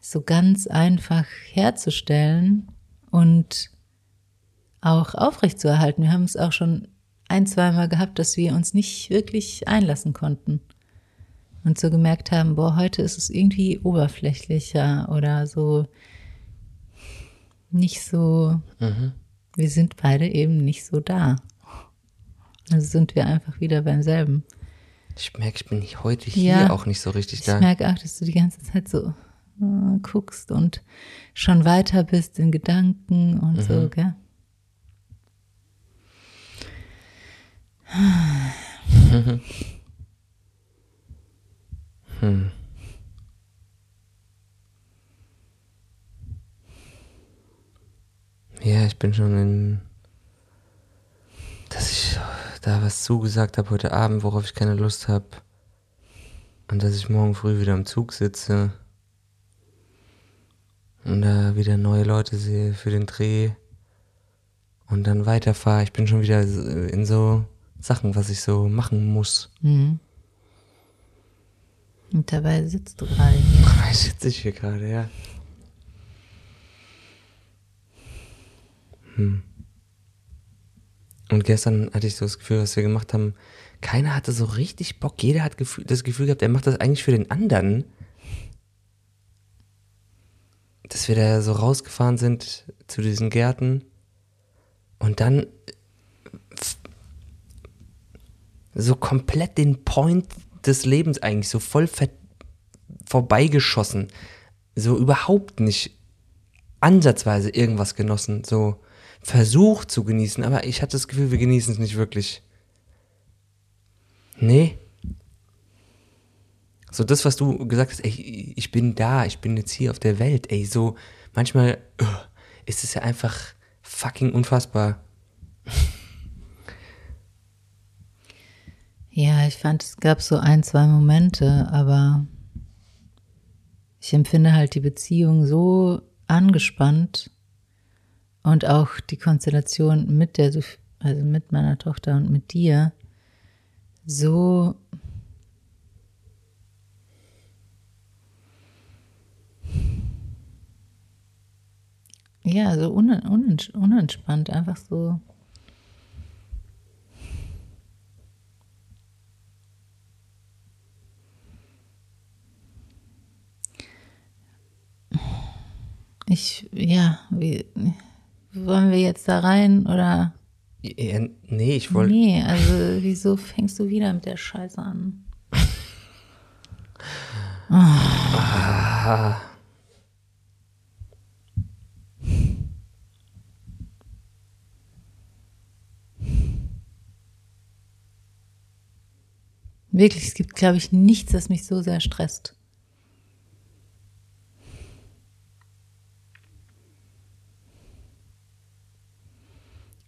Speaker 1: so ganz einfach herzustellen und auch aufrechtzuerhalten. Wir haben es auch schon ein, zweimal gehabt, dass wir uns nicht wirklich einlassen konnten. Und so gemerkt haben, boah, heute ist es irgendwie oberflächlicher oder so nicht so, wir sind beide eben nicht so da. Also sind wir einfach wieder beim selben.
Speaker 2: Ich merke, ich bin heute hier
Speaker 1: Ja.
Speaker 2: auch nicht so richtig
Speaker 1: Ich
Speaker 2: da.
Speaker 1: merke auch, dass du die ganze Zeit so äh, guckst und schon weiter bist in Gedanken und so,
Speaker 2: Mhm.
Speaker 1: gell?
Speaker 2: Ja, ich bin schon in. Dass ich da was zugesagt habe heute Abend, worauf ich keine Lust habe. Und dass ich morgen früh wieder im Zug sitze. Und da wieder neue Leute sehe für den Dreh. Und dann weiterfahre. Ich bin schon wieder in so Sachen, was ich so machen muss.
Speaker 1: Mhm. Und dabei sitzt du gerade hier.
Speaker 2: Dabei sitze ich hier gerade, ja. Hm. Und gestern hatte ich so das Gefühl, was wir gemacht haben, keiner hatte so richtig Bock. Jeder hat das Gefühl gehabt, er macht das eigentlich für den anderen. Dass wir da so rausgefahren sind zu diesen Gärten und dann so komplett den Point des Lebens eigentlich so voll vorbeigeschossen. So überhaupt nicht ansatzweise irgendwas genossen. So versucht zu genießen, aber ich hatte das Gefühl, wir genießen es nicht wirklich. Nee. So das, was du gesagt hast, ey, ich bin da, ich bin jetzt hier auf der Welt, ey, so manchmal uh, ist es ja einfach fucking unfassbar.
Speaker 1: Ja, ich fand, es gab so ein, zwei Momente, aber ich empfinde halt die Beziehung so angespannt und auch die Konstellation mit der, also mit meiner Tochter und mit dir, so ja, so unen, unents- unentspannt, einfach so. Ich, ja, wie, wollen wir jetzt da rein oder?
Speaker 2: Ja, nee, ich wollte.
Speaker 1: Nee, also wieso fängst du wieder mit der Scheiße an? Wirklich, es gibt, glaube ich, nichts, das mich so sehr stresst.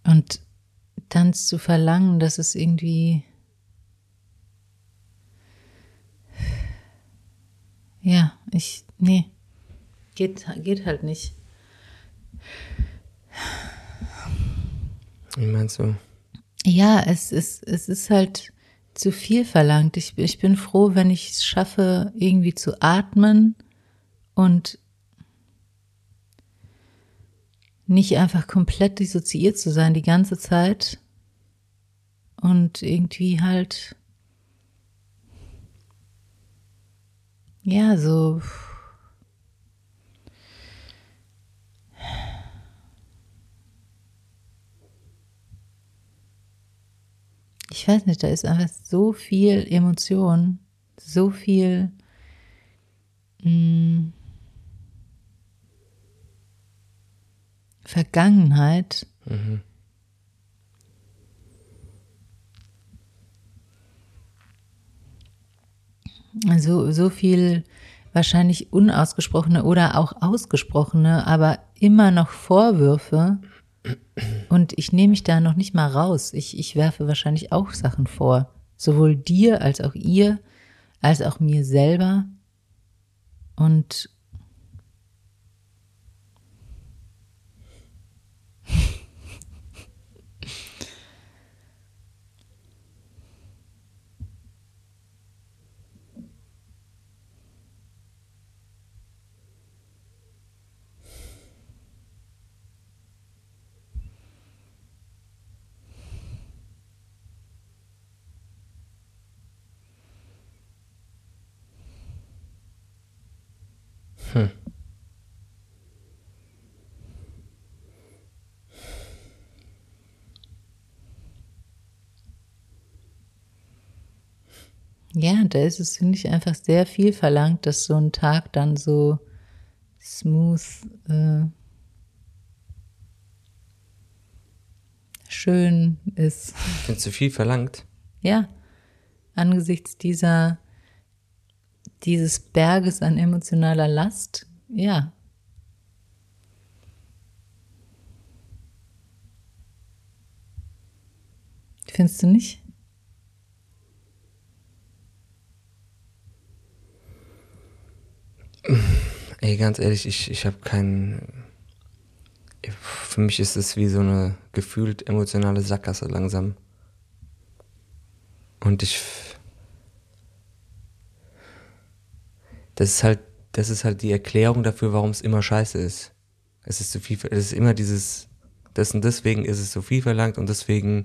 Speaker 1: Und dann zu verlangen, dass es irgendwie. Ja, ich. Nee. Geht, geht halt nicht.
Speaker 2: Wie meinst du?
Speaker 1: Ja, es ist, es ist halt zu viel verlangt. Ich, ich bin froh, wenn ich es schaffe, irgendwie zu atmen und nicht einfach komplett dissoziiert zu sein die ganze Zeit und irgendwie halt, ja, so. Ich weiß nicht, da ist einfach so viel Emotion, so viel mh, Vergangenheit. So, so viel wahrscheinlich unausgesprochene oder auch ausgesprochene, aber immer noch Vorwürfe. Und ich nehme mich da noch nicht mal raus. Ich, ich werfe wahrscheinlich auch Sachen vor. Sowohl dir als auch ihr, als auch mir selber. Und Ja, da ist es, finde ich, einfach sehr viel verlangt, dass so ein Tag dann so smooth, äh, schön ist.
Speaker 2: Findest du viel verlangt?
Speaker 1: Ja, angesichts dieser, dieses Berges an emotionaler Last, ja. Findest du nicht?
Speaker 2: Ey, ganz ehrlich, ich, ich habe keinen. Für mich ist es wie so eine gefühlt emotionale Sackgasse langsam. Und ich. Das ist halt, das ist halt die Erklärung dafür, warum es immer scheiße ist. Es ist zu viel, es ist immer dieses, das und deswegen ist es so viel verlangt und deswegen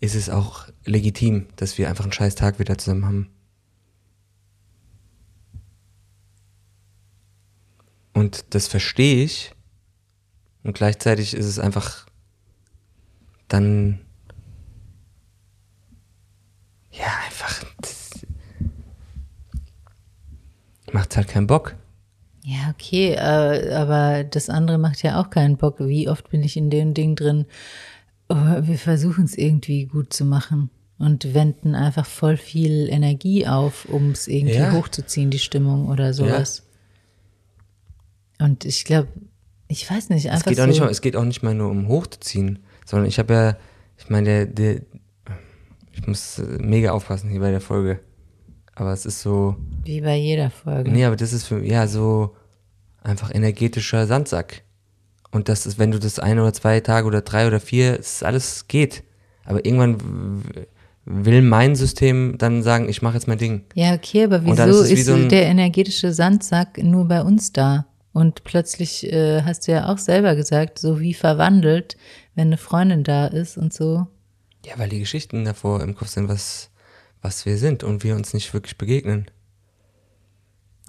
Speaker 2: ist es auch legitim, dass wir einfach einen scheiß Tag wieder zusammen haben. Und das verstehe ich. Und gleichzeitig ist es einfach dann ja einfach macht halt keinen Bock.
Speaker 1: Ja, okay, äh, aber das andere macht ja auch keinen Bock. Wie oft bin ich in dem Ding drin? Oh, wir versuchen es irgendwie gut zu machen und wenden einfach voll viel Energie auf, um es irgendwie
Speaker 2: Ja.
Speaker 1: hochzuziehen, die Stimmung oder sowas. Und ich glaube, ich weiß nicht,
Speaker 2: Es
Speaker 1: einfach
Speaker 2: geht, auch
Speaker 1: so.
Speaker 2: nicht mal, es geht auch nicht mal nur um hochzuziehen, sondern ich habe ja, ich meine, der, der, ich muss äh, mega aufpassen hier bei der Folge. Aber es ist so,
Speaker 1: wie bei jeder Folge.
Speaker 2: nee, aber das ist für, ja, so einfach energetischer Sandsack. Und das ist, wenn du das ein oder zwei Tage oder drei oder vier, es ist alles geht. Aber irgendwann will mein System dann sagen, ich mache jetzt mein Ding.
Speaker 1: Ja, okay, aber wieso
Speaker 2: ist es wie
Speaker 1: ist
Speaker 2: so ein-
Speaker 1: der energetische Sandsack nur bei uns da? Und plötzlich äh, hast du ja auch selber gesagt, so wie verwandelt, wenn eine Freundin da ist und so.
Speaker 2: Ja, weil die Geschichten davor im Kopf sind, was, was wir sind und wir uns nicht wirklich begegnen.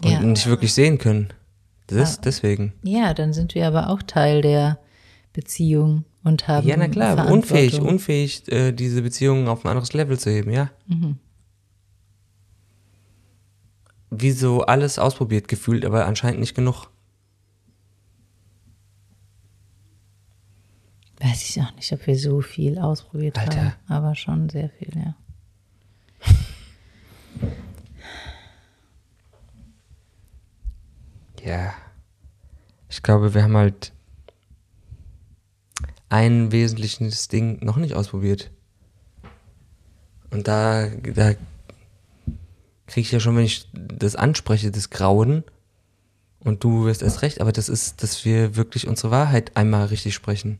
Speaker 2: Und
Speaker 1: Ja.
Speaker 2: nicht wirklich sehen können. Das,
Speaker 1: Ja.
Speaker 2: deswegen.
Speaker 1: Ja, dann sind wir aber auch Teil der Beziehung und haben
Speaker 2: Ja, na klar, unfähig, unfähig, äh, diese Beziehungen auf ein anderes Level zu heben, ja.
Speaker 1: Mhm.
Speaker 2: Wie so alles ausprobiert gefühlt, aber anscheinend nicht genug.
Speaker 1: Weiß ich auch nicht, ob wir so viel ausprobiert
Speaker 2: Alter.
Speaker 1: haben, aber schon sehr viel, ja.
Speaker 2: Ja. Ich glaube, wir haben halt ein wesentliches Ding noch nicht ausprobiert. Und da, da kriege ich ja schon, wenn ich das anspreche, das Grauen. Und du wirst erst recht, aber das ist, dass wir wirklich unsere Wahrheit einmal richtig sprechen.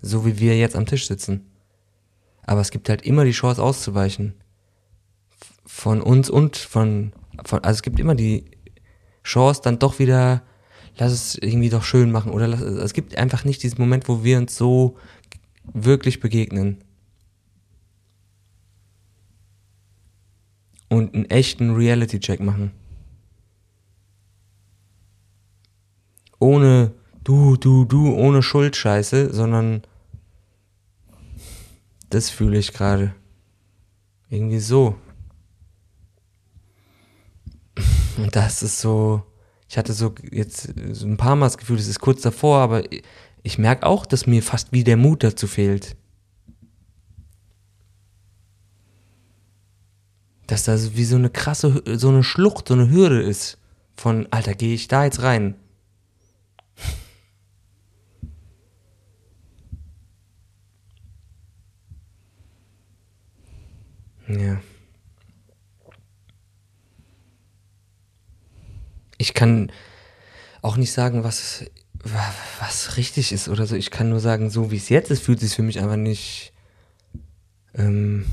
Speaker 2: So wie wir jetzt am Tisch sitzen. Aber es gibt halt immer die Chance auszuweichen. Von uns und von, von also es gibt immer die Chance, dann doch wieder, lass es irgendwie doch schön machen. Oder lass, es gibt einfach nicht diesen Moment, wo wir uns so wirklich begegnen. Und einen echten Reality-Check machen. Ohne du, du, du, ohne Schuldscheiße, sondern das fühle ich gerade. Irgendwie so. Und das ist so, ich hatte so jetzt so ein paar Mal das Gefühl, es ist kurz davor, aber ich merke auch, dass mir fast wie der Mut dazu fehlt. Dass das wie so eine krasse, so eine Schlucht, so eine Hürde ist. Von, Alter, gehe ich da jetzt rein? Ja. Ich kann auch nicht sagen, was, wa- was richtig ist oder so. Ich kann nur sagen, so wie es jetzt ist, fühlt es sich für mich einfach nicht. Ähm,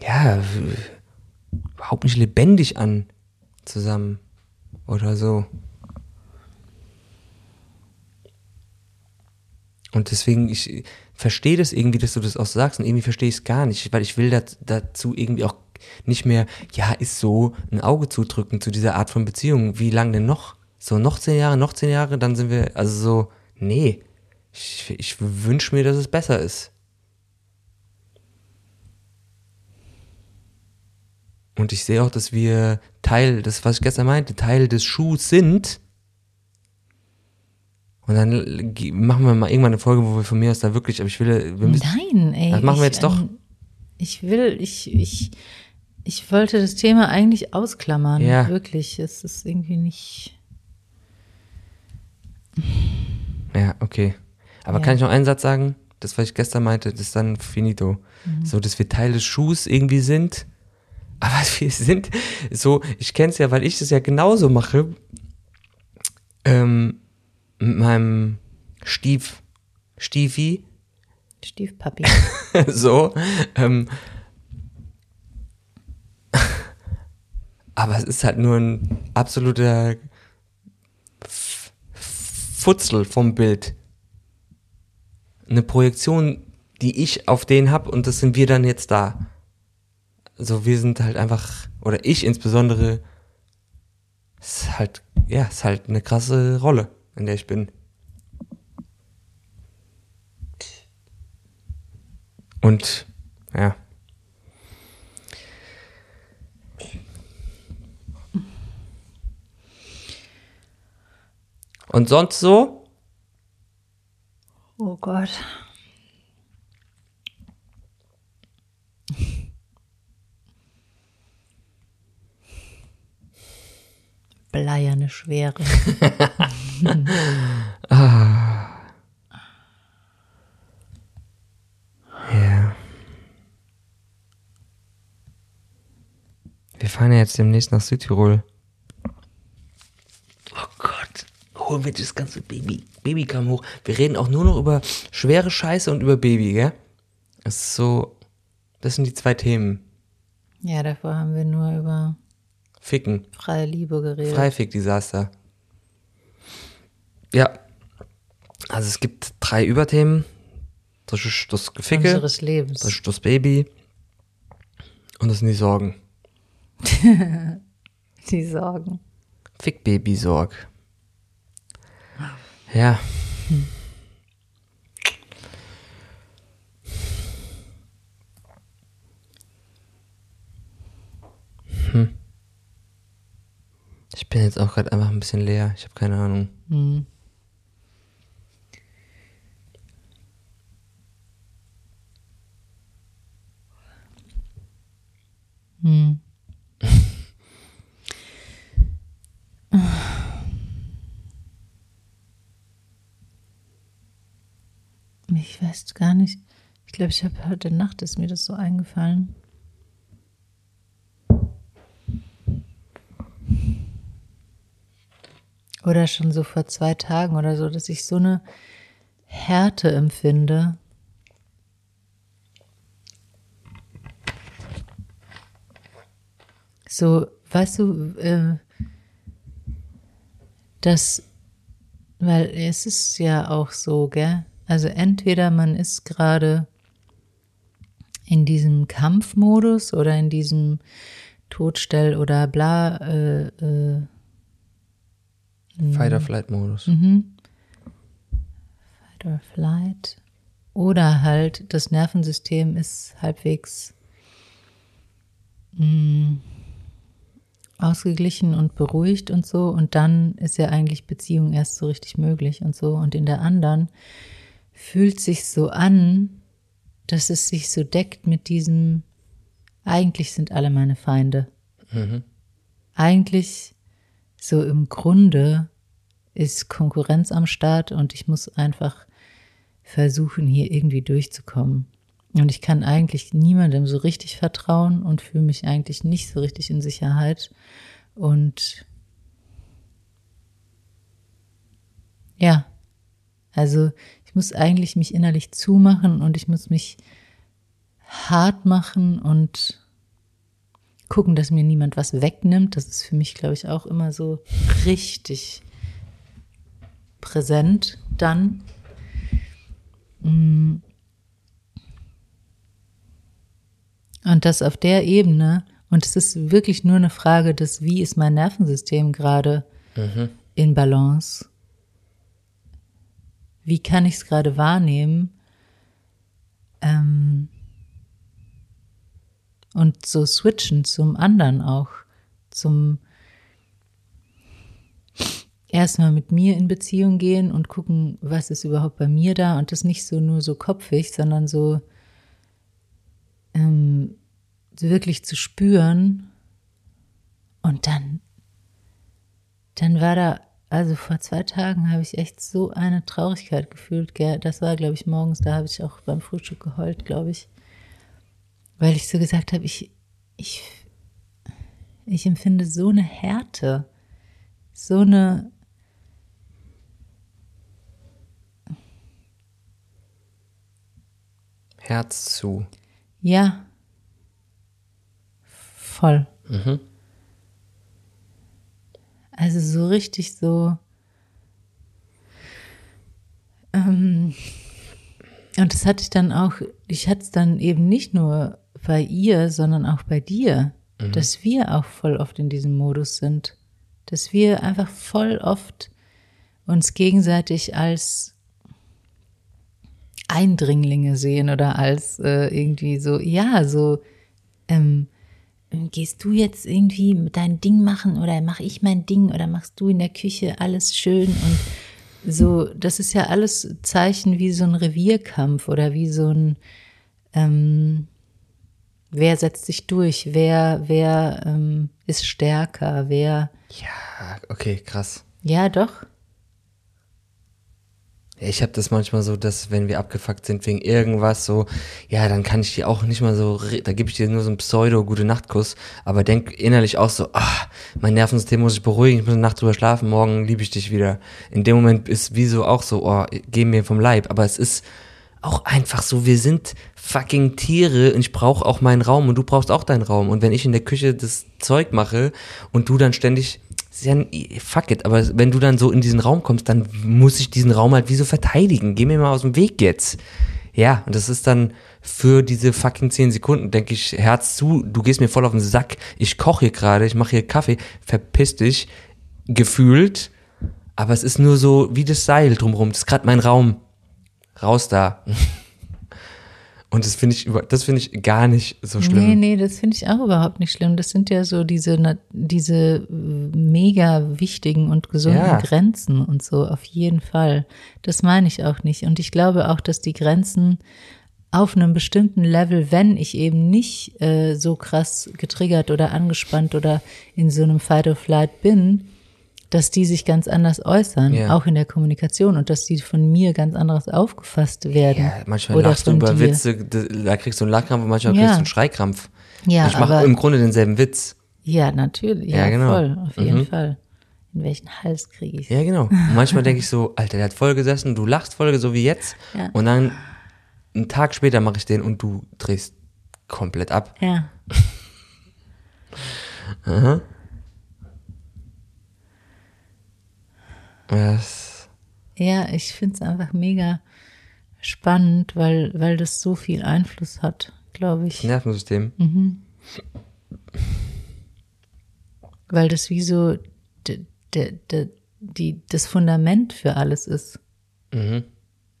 Speaker 2: ja, überhaupt nicht lebendig an zusammen oder so. Und deswegen, ich verstehe das irgendwie, dass du das auch sagst und irgendwie verstehe ich es gar nicht, weil ich will dat, dazu irgendwie auch nicht mehr, ja, ist so, ein Auge zudrücken zu dieser Art von Beziehung. Wie lange denn noch? So, noch zehn Jahre, noch zehn Jahre, dann sind wir, also so, nee. Ich, ich wünsche mir, dass es besser ist. Und ich sehe auch, dass wir Teil, das, was ich gestern meinte, Teil des Schuhs sind. Und dann machen wir mal irgendwann eine Folge, wo wir von mir aus da wirklich, aber ich will, wir müssen,
Speaker 1: Nein, ey.
Speaker 2: Das machen wir
Speaker 1: ich,
Speaker 2: jetzt doch.
Speaker 1: ähm, Ich will, ich, ich, ich wollte das Thema eigentlich ausklammern.
Speaker 2: Ja.
Speaker 1: Wirklich. Es ist irgendwie nicht.
Speaker 2: ja, okay. Aber
Speaker 1: Ja.
Speaker 2: kann ich noch einen Satz sagen? Das, was ich gestern meinte, das ist dann finito. So, dass wir Teil des Schuhs irgendwie sind. Aber wir sind so, ich kenne es ja, weil ich das ja genauso mache. Ähm, mit meinem Stief, Stiefi,
Speaker 1: Stiefpapi.
Speaker 2: so. Ähm, aber es ist halt nur ein absoluter F- Futzel vom Bild. Eine Projektion, die ich auf den hab und das sind wir dann jetzt da. Also wir sind halt einfach, oder ich insbesondere, ist halt, ja, ist halt eine krasse Rolle, in der ich bin. Und, ja. Und sonst so?
Speaker 1: Oh Gott. Bleierne Schwere.
Speaker 2: Ja. Wir fahren ja jetzt demnächst nach Südtirol. Oh Gott, holen wir das ganze Baby. Baby kam hoch. Wir reden auch nur noch über schwere Scheiße und über Baby, gell? Das ist so, das sind die zwei Themen.
Speaker 1: Ja, davor haben wir nur über
Speaker 2: Ficken.
Speaker 1: freie Liebe geredet.
Speaker 2: Freifick-Desaster. Ja. Also es gibt drei Überthemen. Das ist das Geficke,
Speaker 1: unseres Lebens.
Speaker 2: das ist das Baby und das sind die Sorgen.
Speaker 1: Die Sorgen.
Speaker 2: Fick Baby Sorg. Ja. Hm. Ich bin jetzt auch gerade einfach ein bisschen leer. Ich habe keine Ahnung.
Speaker 1: Hm. Hm. Ich weiß gar nicht. Ich glaube, ich habe heute Nacht ist mir das so eingefallen. Oder schon so vor zwei Tagen oder so, dass ich so eine Härte empfinde. So, weißt du, äh, dass, weil es ist ja auch so, gell? Also entweder man ist gerade in diesem Kampfmodus oder in diesem Todstell oder bla, äh, äh,
Speaker 2: Fight-or-Flight-Modus.
Speaker 1: Fight or Flight. Oder halt das Nervensystem ist halbwegs mh, ausgeglichen und beruhigt und so. Und dann ist ja eigentlich Beziehung erst so richtig möglich und so. Und in der anderen fühlt sich so an, dass es sich so deckt mit diesem, eigentlich sind alle meine Feinde. Eigentlich so im Grunde ist Konkurrenz am Start und ich muss einfach versuchen, hier irgendwie durchzukommen. Und ich kann eigentlich niemandem so richtig vertrauen und fühle mich eigentlich nicht so richtig in Sicherheit. Und ja, also ich muss eigentlich mich innerlich zumachen und ich muss mich hart machen und gucken, dass mir niemand was wegnimmt. Das ist für mich, glaube ich, auch immer so richtig präsent dann. Mm. Und das auf der Ebene, und es ist wirklich nur eine Frage des, wie ist mein Nervensystem gerade in Balance? Wie kann ich es gerade wahrnehmen? Ähm, und so switchen zum anderen auch, zum erstmal mit mir in Beziehung gehen und gucken, was ist überhaupt bei mir da. Und das nicht so nur so kopfig, sondern so ähm, wirklich zu spüren. Und dann, dann war da, also vor zwei Tagen habe ich echt so eine Traurigkeit gefühlt. Das war, glaube ich, morgens, da habe ich auch beim Frühstück geheult, glaube ich, weil ich so gesagt habe, ich, ich, ich empfinde so eine Härte, so eine
Speaker 2: Herz zu.
Speaker 1: Ja. Voll. Mhm. Also so richtig so. Ähm, und das hatte ich dann auch, ich hatte es dann eben nicht nur bei ihr, sondern auch bei dir, mhm. dass wir auch voll oft in diesem Modus sind. Dass wir einfach voll oft uns gegenseitig als Eindringlinge sehen oder als äh, irgendwie so, ja, so, ähm, gehst du jetzt irgendwie dein Ding machen oder mache ich mein Ding oder machst du in der Küche alles schön und so, das ist ja alles Zeichen wie so ein Revierkampf oder wie so ein, ähm, wer setzt sich durch, wer, wer ähm, ist stärker, wer.
Speaker 2: Ja, okay, krass.
Speaker 1: Ja, doch.
Speaker 2: Ich habe das manchmal so, dass wenn wir abgefuckt sind wegen irgendwas, so, ja, dann kann ich dir auch nicht mal so, da gebe ich dir nur so einen Pseudo-Gute-Nacht-Kuss, aber denk innerlich auch so, ah, mein Nervensystem muss ich beruhigen, ich muss eine Nacht drüber schlafen, morgen liebe ich dich wieder. In dem Moment ist wieso auch so, oh, geh mir vom Leib, aber es ist auch einfach so, wir sind fucking Tiere und ich brauche auch meinen Raum und du brauchst auch deinen Raum und wenn ich in der Küche das Zeug mache und du dann ständig fuck it, aber wenn du dann so in diesen Raum kommst, dann muss ich diesen Raum halt wie so verteidigen. Geh mir mal aus dem Weg jetzt. Ja, und das ist dann für diese fucking zehn Sekunden, denke ich, Herz zu, du gehst mir voll auf den Sack, ich koche hier gerade, ich mache hier Kaffee, verpiss dich, gefühlt, aber es ist nur so wie das Seil drumherum, das ist gerade mein Raum. Raus da. Und das finde ich, das finde ich gar nicht so schlimm.
Speaker 1: Nee, nee, das finde ich auch überhaupt nicht schlimm. Das sind ja so diese, diese mega wichtigen und gesunden ja. Grenzen und so, auf jeden Fall. Das meine ich auch nicht. Und ich glaube auch, dass die Grenzen auf einem bestimmten Level, wenn ich eben nicht äh, so krass getriggert oder angespannt oder in so einem Fight or Flight bin, dass die sich ganz anders äußern, ja. auch in der Kommunikation und dass die von mir ganz anderes aufgefasst werden. Ja,
Speaker 2: manchmal lachst du über dir. Witze, da kriegst du einen Lachkrampf und manchmal ja. kriegst du einen Schreikrampf. Ja, ich mache im Grunde denselben Witz.
Speaker 1: Ja, natürlich. Ja, ja genau. voll, auf jeden mhm. Fall. In welchen Hals kriege ich
Speaker 2: Ja, genau. Und manchmal denke ich so, Alter, der hat voll gesessen, du lachst voll so wie jetzt. Und dann einen Tag später mache ich den und du drehst komplett ab.
Speaker 1: Ja.
Speaker 2: Aha. Yes.
Speaker 1: Ja, ich finde es einfach mega spannend, weil, weil das so viel Einfluss hat, glaube ich.
Speaker 2: Nervensystem.
Speaker 1: Mhm. Weil das wie so die, das Fundament für alles ist. Mhm.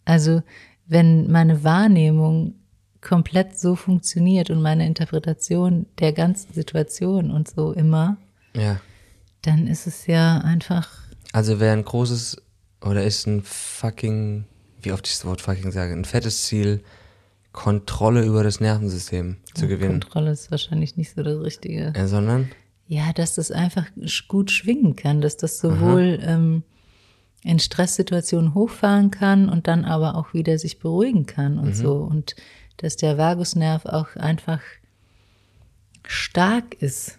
Speaker 1: Also, wenn meine Wahrnehmung komplett so funktioniert und meine Interpretation der ganzen Situation und so immer,
Speaker 2: ja.
Speaker 1: dann ist es ja einfach
Speaker 2: also wäre ein großes oder ist ein fucking, wie oft ich das Wort fucking sage, ein fettes Ziel, Kontrolle über das Nervensystem zu ja, gewinnen.
Speaker 1: Kontrolle ist wahrscheinlich nicht so das Richtige.
Speaker 2: Ja, sondern?
Speaker 1: Ja, dass das einfach gut schwingen kann, dass das sowohl ähm, in Stresssituationen hochfahren kann und dann aber auch wieder sich beruhigen kann und mhm. so. Und dass der Vagusnerv auch einfach stark ist.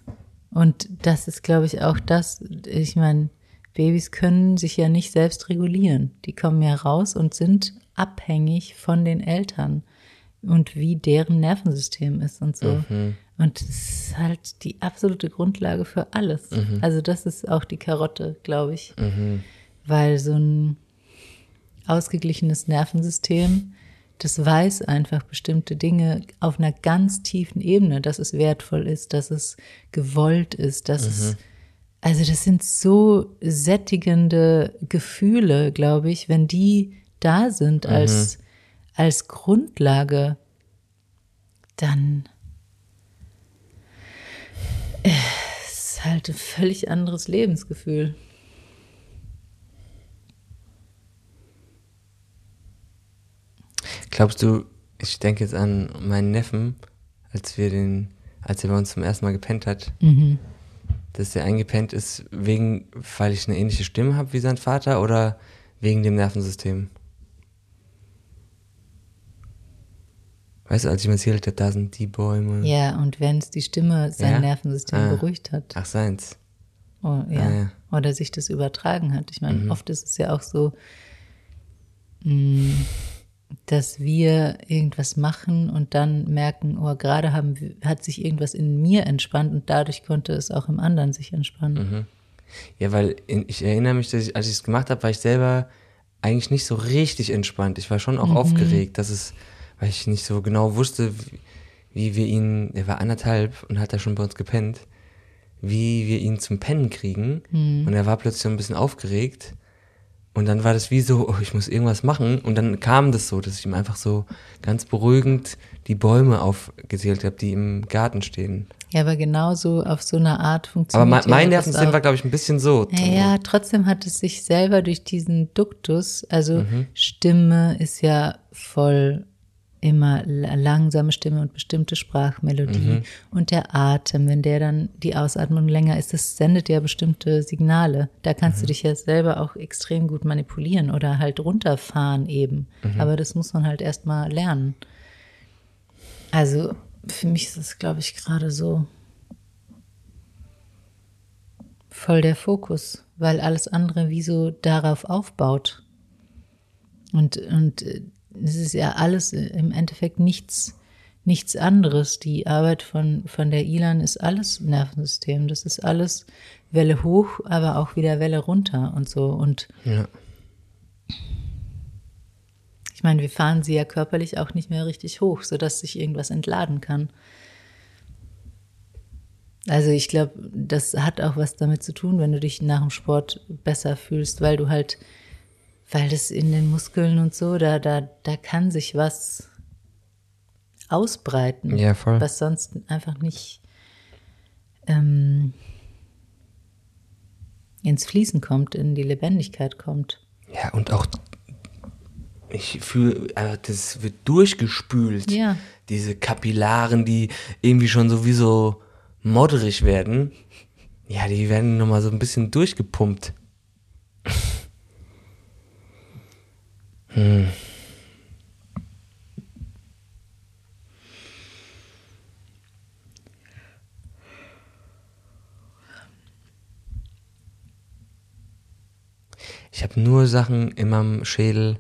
Speaker 1: Und das ist, glaube ich, auch das, ich meine, Babys können sich ja nicht selbst regulieren. Die kommen ja raus und sind abhängig von den Eltern und wie deren Nervensystem ist und so. Mhm. Und das ist halt die absolute Grundlage für alles. Mhm. Also das ist auch die Karotte, glaube ich. Mhm. Weil so ein ausgeglichenes Nervensystem, das weiß einfach bestimmte Dinge auf einer ganz tiefen Ebene, dass es wertvoll ist, dass es gewollt ist, dass es mhm. Also das sind so sättigende Gefühle, glaube ich, wenn die da sind mhm. als, als Grundlage, dann, Es ist halt ein völlig anderes Lebensgefühl.
Speaker 2: Glaubst du, ich denke jetzt an meinen Neffen, als wir den, als er bei uns zum ersten Mal gepennt hat,
Speaker 1: Mhm.
Speaker 2: Dass er eingepennt ist, wegen, weil ich eine ähnliche Stimme habe wie sein Vater oder wegen dem Nervensystem? Weißt du, als ich mir erzählt habe, da sind die Bäume.
Speaker 1: Ja, und wenn es die Stimme sein
Speaker 2: Ja?
Speaker 1: Nervensystem
Speaker 2: Ah.
Speaker 1: beruhigt hat.
Speaker 2: Ach, seins.
Speaker 1: Oh, ja.
Speaker 2: Ah, ja. Mhm.
Speaker 1: Oder sich das übertragen hat. Ich meine, oft ist es ja auch so, mh, dass wir irgendwas machen und dann merken, oh, gerade haben, hat sich irgendwas in mir entspannt und dadurch konnte es auch im anderen sich entspannen.
Speaker 2: Mhm. Ja, weil ich erinnere mich, dass ich, als ich es gemacht habe, war ich selber eigentlich nicht so richtig entspannt. Ich war schon auch aufgeregt, dass es, weil ich nicht so genau wusste, wie, wie wir ihn, er war anderthalb und hat da schon bei uns gepennt, wie wir ihn zum Pennen kriegen. Und er war plötzlich so ein bisschen aufgeregt. Und dann war das wie so, oh, ich muss irgendwas machen. Und dann kam das so, dass ich ihm einfach so ganz beruhigend die Bäume aufgezählt habe, die im Garten stehen.
Speaker 1: Ja, aber genauso auf so eine Art
Speaker 2: Aber
Speaker 1: funktioniert
Speaker 2: mein,
Speaker 1: ja
Speaker 2: mein
Speaker 1: das
Speaker 2: Nervensystem war, glaube ich, ein bisschen so.
Speaker 1: Ja, ja, trotzdem hat es sich selber durch diesen Duktus, also Stimme ist ja voll immer la- langsame Stimme und bestimmte Sprachmelodie und der Atem, wenn der dann die Ausatmung länger ist, das sendet ja bestimmte Signale. Da kannst du dich ja selber auch extrem gut manipulieren oder halt runterfahren eben. Aber das muss man halt erstmal lernen. Also für mich ist das, glaube ich, gerade so voll der Fokus, weil alles andere wie so darauf aufbaut. Und, und äh, es ist ja alles im Endeffekt nichts, nichts anderes. Die Arbeit von, von der Ilan ist alles Nervensystem. Das ist alles Welle hoch, aber auch wieder Welle runter und so. Und
Speaker 2: Ja.
Speaker 1: ich meine, wir fahren sie ja körperlich auch nicht mehr richtig hoch, sodass sich irgendwas entladen kann. Also ich glaube, das hat auch was damit zu tun, wenn du dich nach dem Sport besser fühlst, weil du halt, weil das in den Muskeln und so, da, da, da kann sich was ausbreiten,
Speaker 2: Ja, voll.
Speaker 1: was sonst einfach nicht ähm, ins Fließen kommt, in die Lebendigkeit kommt.
Speaker 2: Ja, und auch, ich fühle, äh, das wird durchgespült.
Speaker 1: Ja.
Speaker 2: Diese Kapillaren, die irgendwie schon sowieso modderig werden. Ja, die werden nochmal so ein bisschen durchgepumpt. Ich habe nur Sachen in meinem Schädel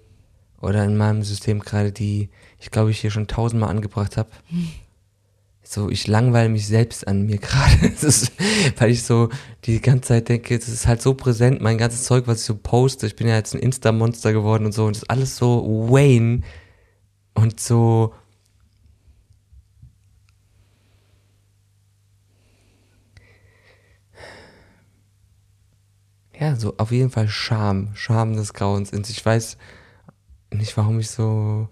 Speaker 2: oder in meinem System gerade, die ich glaube ich hier schon tausendmal angebracht habe. So, ich langweile mich selbst an mir gerade. Weil ich so die ganze Zeit denke, das ist halt so präsent, mein ganzes Zeug, was ich so poste. Ich bin ja jetzt ein Insta-Monster geworden und so und das ist alles so Wayne und so. Ja, so auf jeden Fall Scham, Scham des Grauens. Und ich weiß nicht, warum ich so.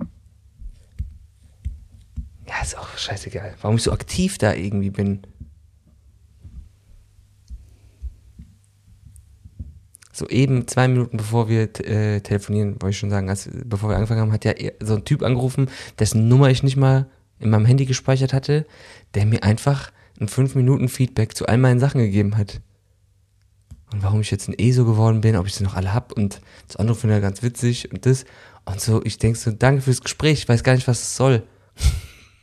Speaker 2: Ja, ist auch scheißegal. Warum ich so aktiv da irgendwie bin. So eben zwei Minuten bevor wir äh, telefonieren, wollte ich schon sagen, als, bevor wir angefangen haben, hat ja er- so ein Typ angerufen, dessen Nummer ich nicht mal in meinem Handy gespeichert hatte, der mir einfach ein 5 Minuten Feedback zu all meinen Sachen gegeben hat. Und warum ich jetzt ein ESO geworden bin, ob ich sie noch alle hab und das andere finde ich ganz witzig und das. Und so, ich denk so, danke fürs Gespräch, ich weiß gar nicht, was es soll.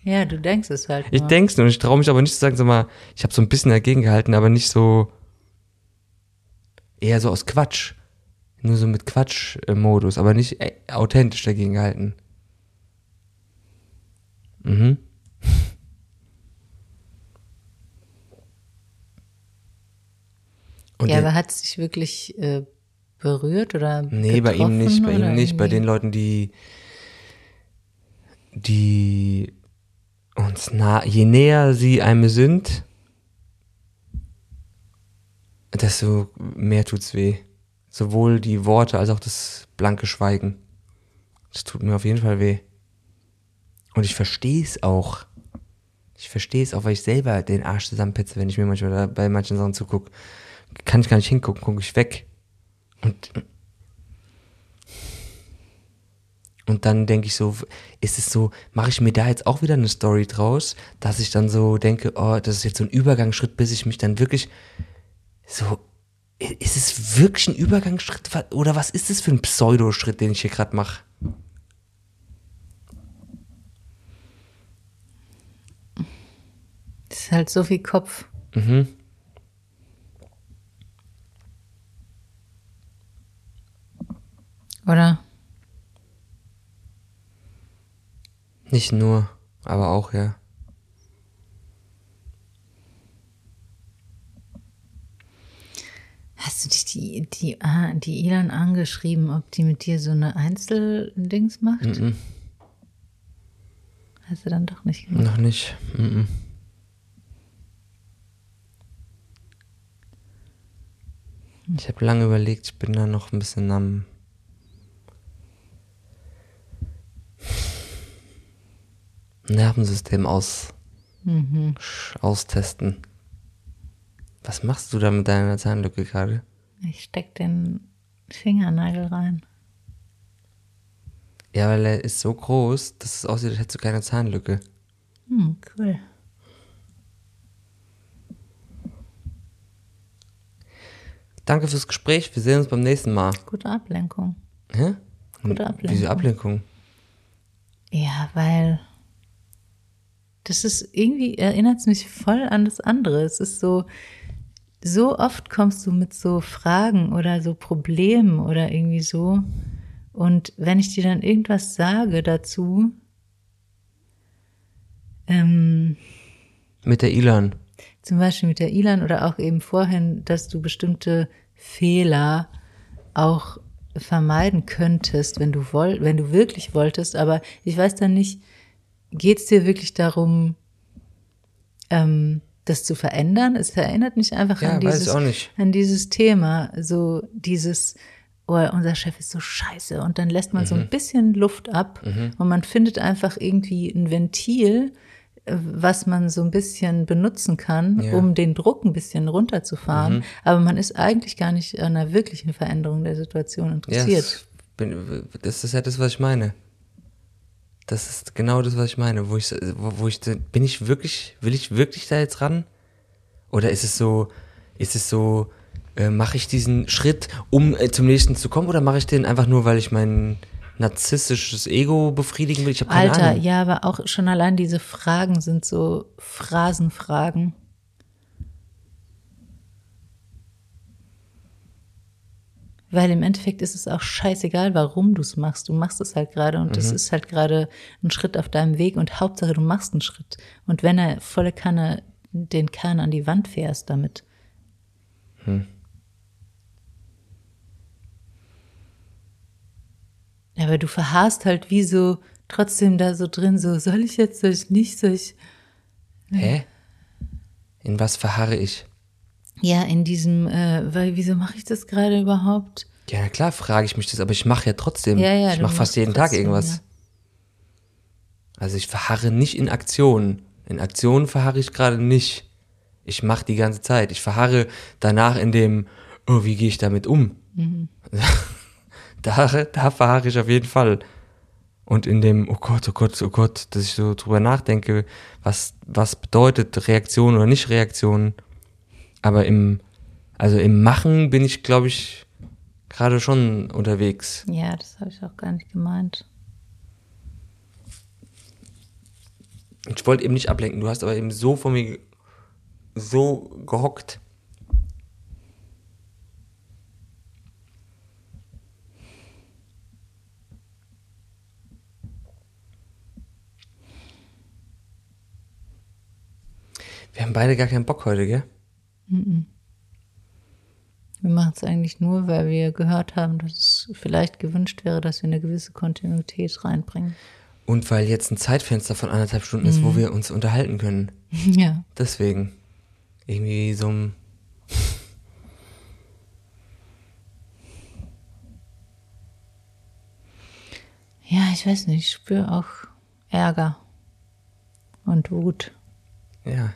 Speaker 1: Ja, du denkst es halt.
Speaker 2: Ich
Speaker 1: nur.
Speaker 2: denk's nur, und ich traue mich aber nicht zu sagen, sag mal, ich habe so ein bisschen dagegen gehalten, aber nicht so eher so aus Quatsch. Nur so mit Quatsch-Modus, aber nicht äh, authentisch dagegen gehalten. Mhm. Und
Speaker 1: ja, aber hat es dich wirklich äh, berührt oder
Speaker 2: Nee, bei ihm nicht, bei ihm nicht, bei
Speaker 1: irgendwie?
Speaker 2: den Leuten, die, die uns nah, je näher sie einem sind, desto mehr tut's weh. Sowohl die Worte als auch das blanke Schweigen. Das tut mir auf jeden Fall weh. Und ich verstehe es auch. Ich verstehe es auch, weil ich selber den Arsch zusammenpetze, wenn ich mir manchmal bei manchen Sachen zugucke. Kann ich gar nicht hingucken, gucke ich weg. Und, und dann denke ich so, ist es so, mache ich mir da jetzt auch wieder eine Story draus, dass ich dann so denke, oh, das ist jetzt so ein Übergangsschritt, bis ich mich dann wirklich so, ist es wirklich ein Übergangsschritt oder was ist es für ein Pseudoschritt, den ich hier gerade mache?
Speaker 1: Das ist halt so viel Kopf.
Speaker 2: Mhm.
Speaker 1: Oder?
Speaker 2: Nicht nur, aber auch, ja.
Speaker 1: Hast du dich die, die, ah, die Ilan angeschrieben, ob die mit dir so eine Einzeldings macht?
Speaker 2: Mhm.
Speaker 1: Hast du dann doch nicht gemacht?
Speaker 2: Noch nicht. Mhm. Ich habe lange überlegt, ich bin da noch ein bisschen am Nervensystem aus,
Speaker 1: Mhm.
Speaker 2: austesten. Was machst du da mit deiner Zahnlücke gerade?
Speaker 1: Ich steck den Fingernagel rein.
Speaker 2: Ja, weil er ist so groß, dass es aussieht, als hättest du keine Zahnlücke.
Speaker 1: Hm, cool.
Speaker 2: Danke fürs Gespräch, wir sehen uns beim nächsten Mal.
Speaker 1: Gute Ablenkung.
Speaker 2: Hä?
Speaker 1: Gute Ablenkung.
Speaker 2: Ablenkung?
Speaker 1: Ja, weil das ist irgendwie erinnert es mich voll an das andere. Es ist so, so oft kommst du mit so Fragen oder so Problemen oder irgendwie so. Und wenn ich dir dann irgendwas sage dazu, ähm,
Speaker 2: Mit der Ilan.
Speaker 1: zum Beispiel mit der Ilan oder auch eben vorhin, dass du bestimmte Fehler auch vermeiden könntest, wenn du woll wenn du wirklich wolltest, aber ich weiß dann nicht, geht es dir wirklich darum, ähm, das zu verändern? Es erinnert mich einfach
Speaker 2: Ja,
Speaker 1: an dieses,
Speaker 2: ich auch nicht.
Speaker 1: an dieses Thema, so dieses, oh, unser Chef ist so scheiße und dann lässt man so
Speaker 2: Mhm.
Speaker 1: ein bisschen Luft ab und man findet einfach irgendwie ein Ventil, äh, was man so ein bisschen benutzen kann,
Speaker 2: Ja.
Speaker 1: um den Druck ein bisschen runterzufahren. Aber man ist eigentlich gar nicht an einer wirklichen Veränderung der Situation interessiert.
Speaker 2: das, bin, das ist ja das, was ich meine. Das ist genau das, was ich meine. Wo ich, wo, wo ich, bin ich wirklich, will ich wirklich da jetzt ran? Oder ist es so, ist es so, äh, mache ich diesen Schritt, um äh, zum nächsten zu kommen, oder mache ich den einfach nur, weil ich mein narzisstisches Ego befriedigen will? Ich habe keine
Speaker 1: Alter,
Speaker 2: Ahnung.
Speaker 1: ja, aber auch schon allein diese Fragen sind so Phrasenfragen. Weil im Endeffekt ist es auch scheißegal, warum du es machst. Du machst es halt gerade und es ist halt gerade ein Schritt auf deinem Weg und Hauptsache du machst einen Schritt. Und wenn er volle Kanne den Kahn an die Wand fährst damit. Aber du verharrst halt wie so trotzdem da so drin, so soll ich jetzt, soll ich nicht, soll ich.
Speaker 2: Hä? In was verharre ich?
Speaker 1: Ja, in diesem, äh, weil wieso mache ich das gerade überhaupt?
Speaker 2: Ja, klar frage ich mich das, aber ich mache ja trotzdem.
Speaker 1: Ja, ja,
Speaker 2: ich mache fast jeden Tag
Speaker 1: trotzdem,
Speaker 2: irgendwas.
Speaker 1: ja.
Speaker 2: Also ich verharre nicht in Aktionen. In Aktionen verharre ich gerade nicht. Ich mache die ganze Zeit. Ich verharre danach in dem, oh, wie gehe ich damit um?
Speaker 1: Mhm.
Speaker 2: da, da verharre ich auf jeden Fall. Und in dem, oh Gott, oh Gott, oh Gott, dass ich so drüber nachdenke, was, was bedeutet Reaktion oder nicht Reaktion. Aber im, also im Machen bin ich, glaube ich, gerade schon unterwegs.
Speaker 1: Ja, das habe ich auch gar nicht gemeint.
Speaker 2: Ich wollte eben nicht ablenken, du hast aber eben so von mir so gehockt. Wir haben beide gar keinen Bock heute, gell?
Speaker 1: Wir machen es eigentlich nur, weil wir gehört haben, dass es vielleicht gewünscht wäre, dass wir eine gewisse Kontinuität reinbringen.
Speaker 2: Und weil jetzt ein Zeitfenster von anderthalb Stunden ist, wo wir uns unterhalten können.
Speaker 1: Ja.
Speaker 2: Deswegen. Irgendwie so ein.
Speaker 1: Ja, ich weiß nicht, ich spüre auch Ärger und Wut.
Speaker 2: Ja.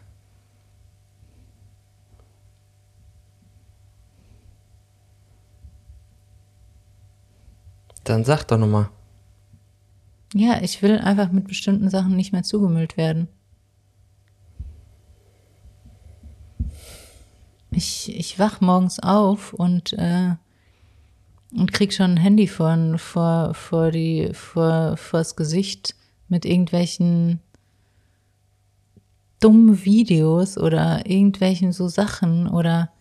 Speaker 2: Dann sag doch nochmal.
Speaker 1: Ja, ich will einfach mit bestimmten Sachen nicht mehr zugemüllt werden. Ich, ich wach morgens auf und, äh, und krieg schon ein Handy vor, vor, vor, die, vor, vors Gesicht mit irgendwelchen dummen Videos oder irgendwelchen so Sachen oder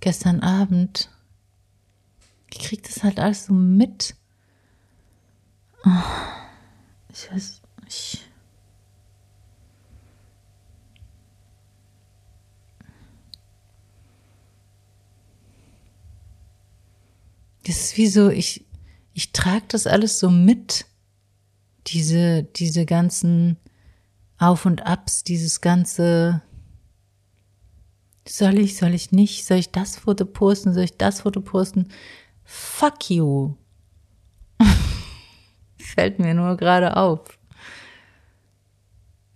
Speaker 1: gestern Abend. Ich krieg das halt alles so mit. Ich weiß, ich. Das ist wie so, ich, ich trage das alles so mit. Diese, diese ganzen Auf und Abs, dieses ganze, soll ich, soll ich nicht, soll ich das Foto posten, soll ich das Foto posten? Fuck you. Fällt mir nur gerade auf.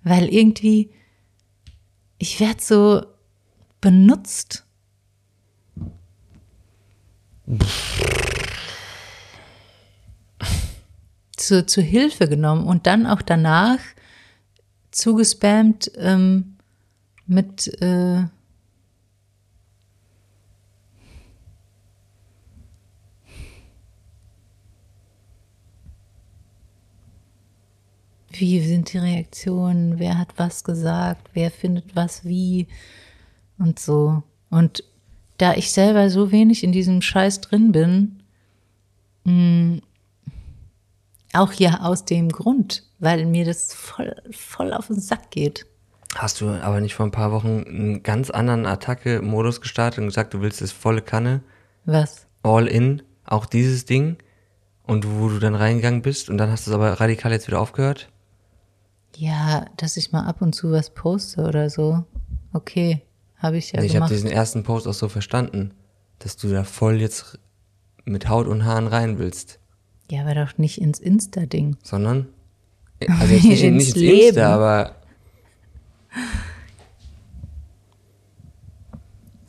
Speaker 1: Weil irgendwie, ich werde so benutzt. Zu, zu Hilfe genommen und dann auch danach zugespammt ähm, mit äh, wie sind die Reaktionen, wer hat was gesagt, wer findet was wie und so. Und da ich selber so wenig in diesem Scheiß drin bin, mh, auch ja aus dem Grund, weil mir das voll, voll auf den Sack geht.
Speaker 2: Hast du aber nicht vor ein paar Wochen einen ganz anderen Attacke-Modus gestartet und gesagt, du willst das volle Kanne?
Speaker 1: Was?
Speaker 2: All in, auch dieses Ding? Und wo du dann reingegangen bist und dann hast du es aber radikal jetzt wieder aufgehört?
Speaker 1: Ja, dass ich mal ab und zu was poste oder so. Okay, habe ich ja
Speaker 2: ich habe diesen ersten Post auch so verstanden, dass du da voll jetzt mit Haut und Haaren rein willst,
Speaker 1: ja, aber doch nicht ins Insta-Ding.
Speaker 2: sondern also jetzt nicht,
Speaker 1: Ins
Speaker 2: nicht ins
Speaker 1: Leben.
Speaker 2: Insta, aber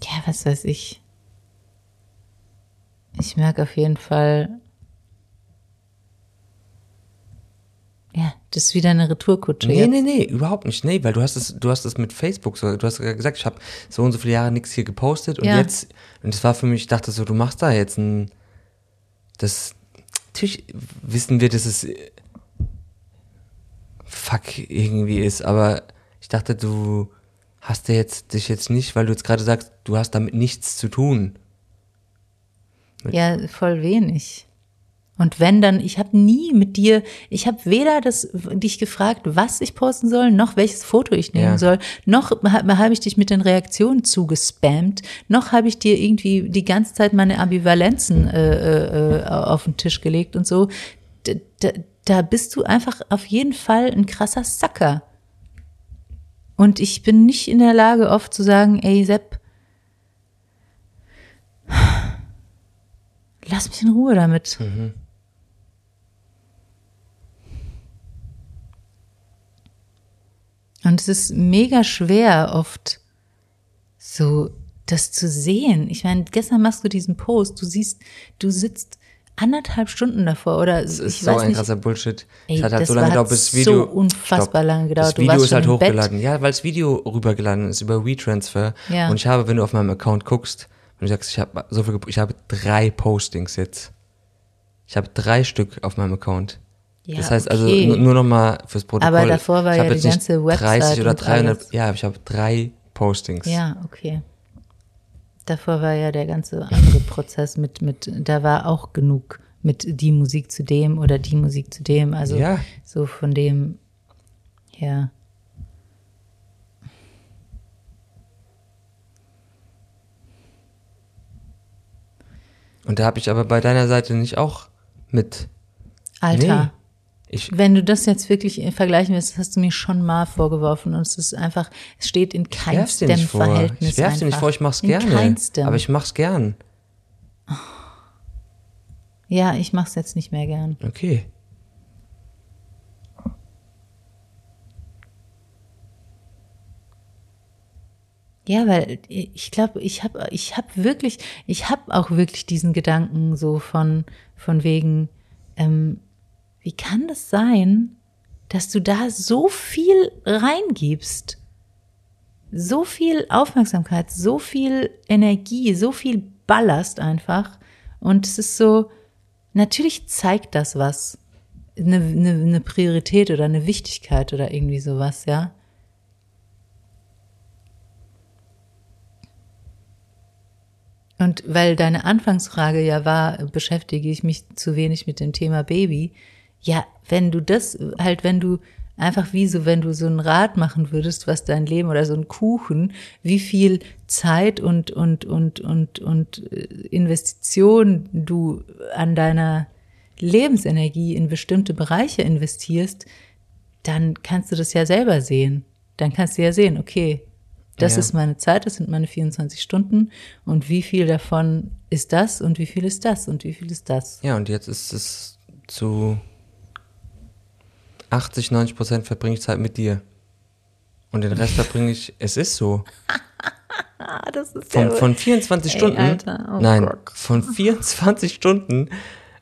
Speaker 1: Ja, was weiß ich. Ich merke auf jeden Fall. Ja, das ist wieder eine Retourkutsche.
Speaker 2: nee,
Speaker 1: jetzt.
Speaker 2: nee, nee, überhaupt nicht. Nee, weil du hast es, du hast es mit Facebook so, du hast ja gesagt, ich habe so und so viele Jahre nichts hier gepostet und
Speaker 1: Ja.
Speaker 2: jetzt, und das war für mich, ich dachte so, du machst da jetzt ein, das, natürlich wissen wir, dass es äh, fuck irgendwie ist, aber ich dachte, du hast ja jetzt dich jetzt nicht, weil du jetzt gerade sagst, du hast damit nichts zu tun.
Speaker 1: Ja, voll wenig. Und wenn dann, ich habe nie mit dir, ich habe weder das, dich gefragt, was ich posten soll, noch welches Foto ich nehmen
Speaker 2: Ja.
Speaker 1: soll, noch habe hab ich dich mit den Reaktionen zugespammt, noch habe ich dir irgendwie die ganze Zeit meine Ambivalenzen äh, äh, auf den Tisch gelegt und so. Da, da, da bist du einfach auf jeden Fall ein krasser Sacker. Und ich bin nicht in der Lage, oft zu sagen, ey Sepp, lass mich in Ruhe damit. Und es ist mega schwer oft so das zu sehen. Ich meine, gestern machst du diesen Post, du siehst, du sitzt anderthalb Stunden davor oder
Speaker 2: Das ist so ein
Speaker 1: nicht.
Speaker 2: krasser Bullshit.
Speaker 1: Ey,
Speaker 2: es hat halt
Speaker 1: das
Speaker 2: so lange gedauert,
Speaker 1: hat
Speaker 2: bis Video.
Speaker 1: so unfassbar lange gedauert.
Speaker 2: Das Video ist halt
Speaker 1: im Bett.
Speaker 2: hochgeladen. Ja, weil das Video rübergeladen ist über WeTransfer.
Speaker 1: Ja.
Speaker 2: Und ich habe, wenn du auf meinem Account guckst, wenn du sagst, ich habe so viel, ich habe drei Postings jetzt. Ich habe drei Stück auf meinem Account.
Speaker 1: Ja,
Speaker 2: das heißt also
Speaker 1: okay.
Speaker 2: nur, nur noch mal fürs Protokoll.
Speaker 1: Aber davor war
Speaker 2: ich
Speaker 1: ja die ganze Website
Speaker 2: 30 oder
Speaker 1: und
Speaker 2: 300.
Speaker 1: alles.
Speaker 2: Ja, ich habe drei Postings.
Speaker 1: Ja, okay. Davor war ja der ganze andere Prozess mit, mit, da war auch genug mit die Musik zu dem oder die Musik zu dem. Also
Speaker 2: Ja.
Speaker 1: so von dem, ja.
Speaker 2: Und da habe ich aber bei deiner Seite nicht auch mit.
Speaker 1: Alter.
Speaker 2: Nee. Ich,
Speaker 1: Wenn du das jetzt wirklich vergleichen willst, das hast du mir schon mal vorgeworfen und es ist einfach, es steht in keinstem. Verhältnis.
Speaker 2: Ich werf's dir nicht vor, ich mach's
Speaker 1: in
Speaker 2: gerne.
Speaker 1: Keinstem.
Speaker 2: Aber ich mach's gern.
Speaker 1: ja, ich mach's jetzt nicht mehr gern.
Speaker 2: Okay.
Speaker 1: Ja, weil ich glaube, ich habe ich hab wirklich, ich habe auch wirklich diesen Gedanken so von, von wegen, ähm, wie kann das sein, dass du da so viel reingibst? So viel Aufmerksamkeit, so viel Energie, so viel Ballast einfach. Und es ist so, natürlich zeigt das was. Eine, eine, eine Priorität oder eine Wichtigkeit oder irgendwie sowas, ja. Und weil deine Anfangsfrage ja war, beschäftige ich mich zu wenig mit dem Thema Baby. Ja, wenn du das halt, wenn du einfach wie so, wenn du so ein Rad machen würdest, was dein Leben oder so ein Kuchen, wie viel Zeit und, und, und, und, und äh, Investition du an deiner Lebensenergie in bestimmte Bereiche investierst, dann kannst du das ja selber sehen. Dann kannst du ja sehen, okay, das ja. ist meine Zeit, das sind meine 24 Stunden und wie viel davon ist das und wie viel ist das und wie viel ist das.
Speaker 2: Ja, und jetzt ist es zu 80, 90 Prozent verbringe ich Zeit mit dir. Und den Rest verbringe ich, es ist so. das ist von, von 24 ey, Stunden, Alter, oh nein, Gott. von 24 Stunden,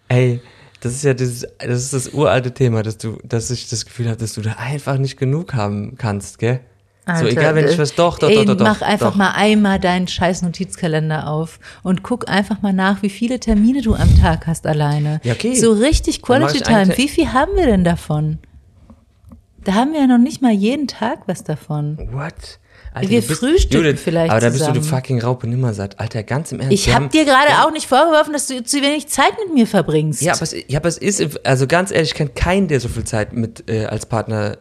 Speaker 2: ey, das ist ja dieses, das ist das uralte Thema, dass du, dass ich das Gefühl habe, dass du da einfach nicht genug haben kannst, gell? Alter, so, egal, wenn ich was, doch, doch,
Speaker 1: ey,
Speaker 2: doch, doch,
Speaker 1: Mach einfach
Speaker 2: doch.
Speaker 1: mal einmal deinen scheiß Notizkalender auf und guck einfach mal nach, wie viele Termine du am Tag hast alleine.
Speaker 2: Ja, okay.
Speaker 1: So richtig Quality Time. Wie viel haben wir denn davon? Da haben wir ja noch nicht mal jeden Tag was davon.
Speaker 2: What?
Speaker 1: Alter, wir bist, frühstücken Judith, vielleicht
Speaker 2: Aber da
Speaker 1: bist
Speaker 2: du du fucking Raupe Nimmersatt. Alter, ganz im Ernst.
Speaker 1: Ich hab dir gerade auch nicht vorgeworfen, dass du zu wenig Zeit mit mir verbringst.
Speaker 2: Ja, aber es, ja, aber es ist, also ganz ehrlich, ich kenne keinen, der so viel Zeit mit äh, als Partner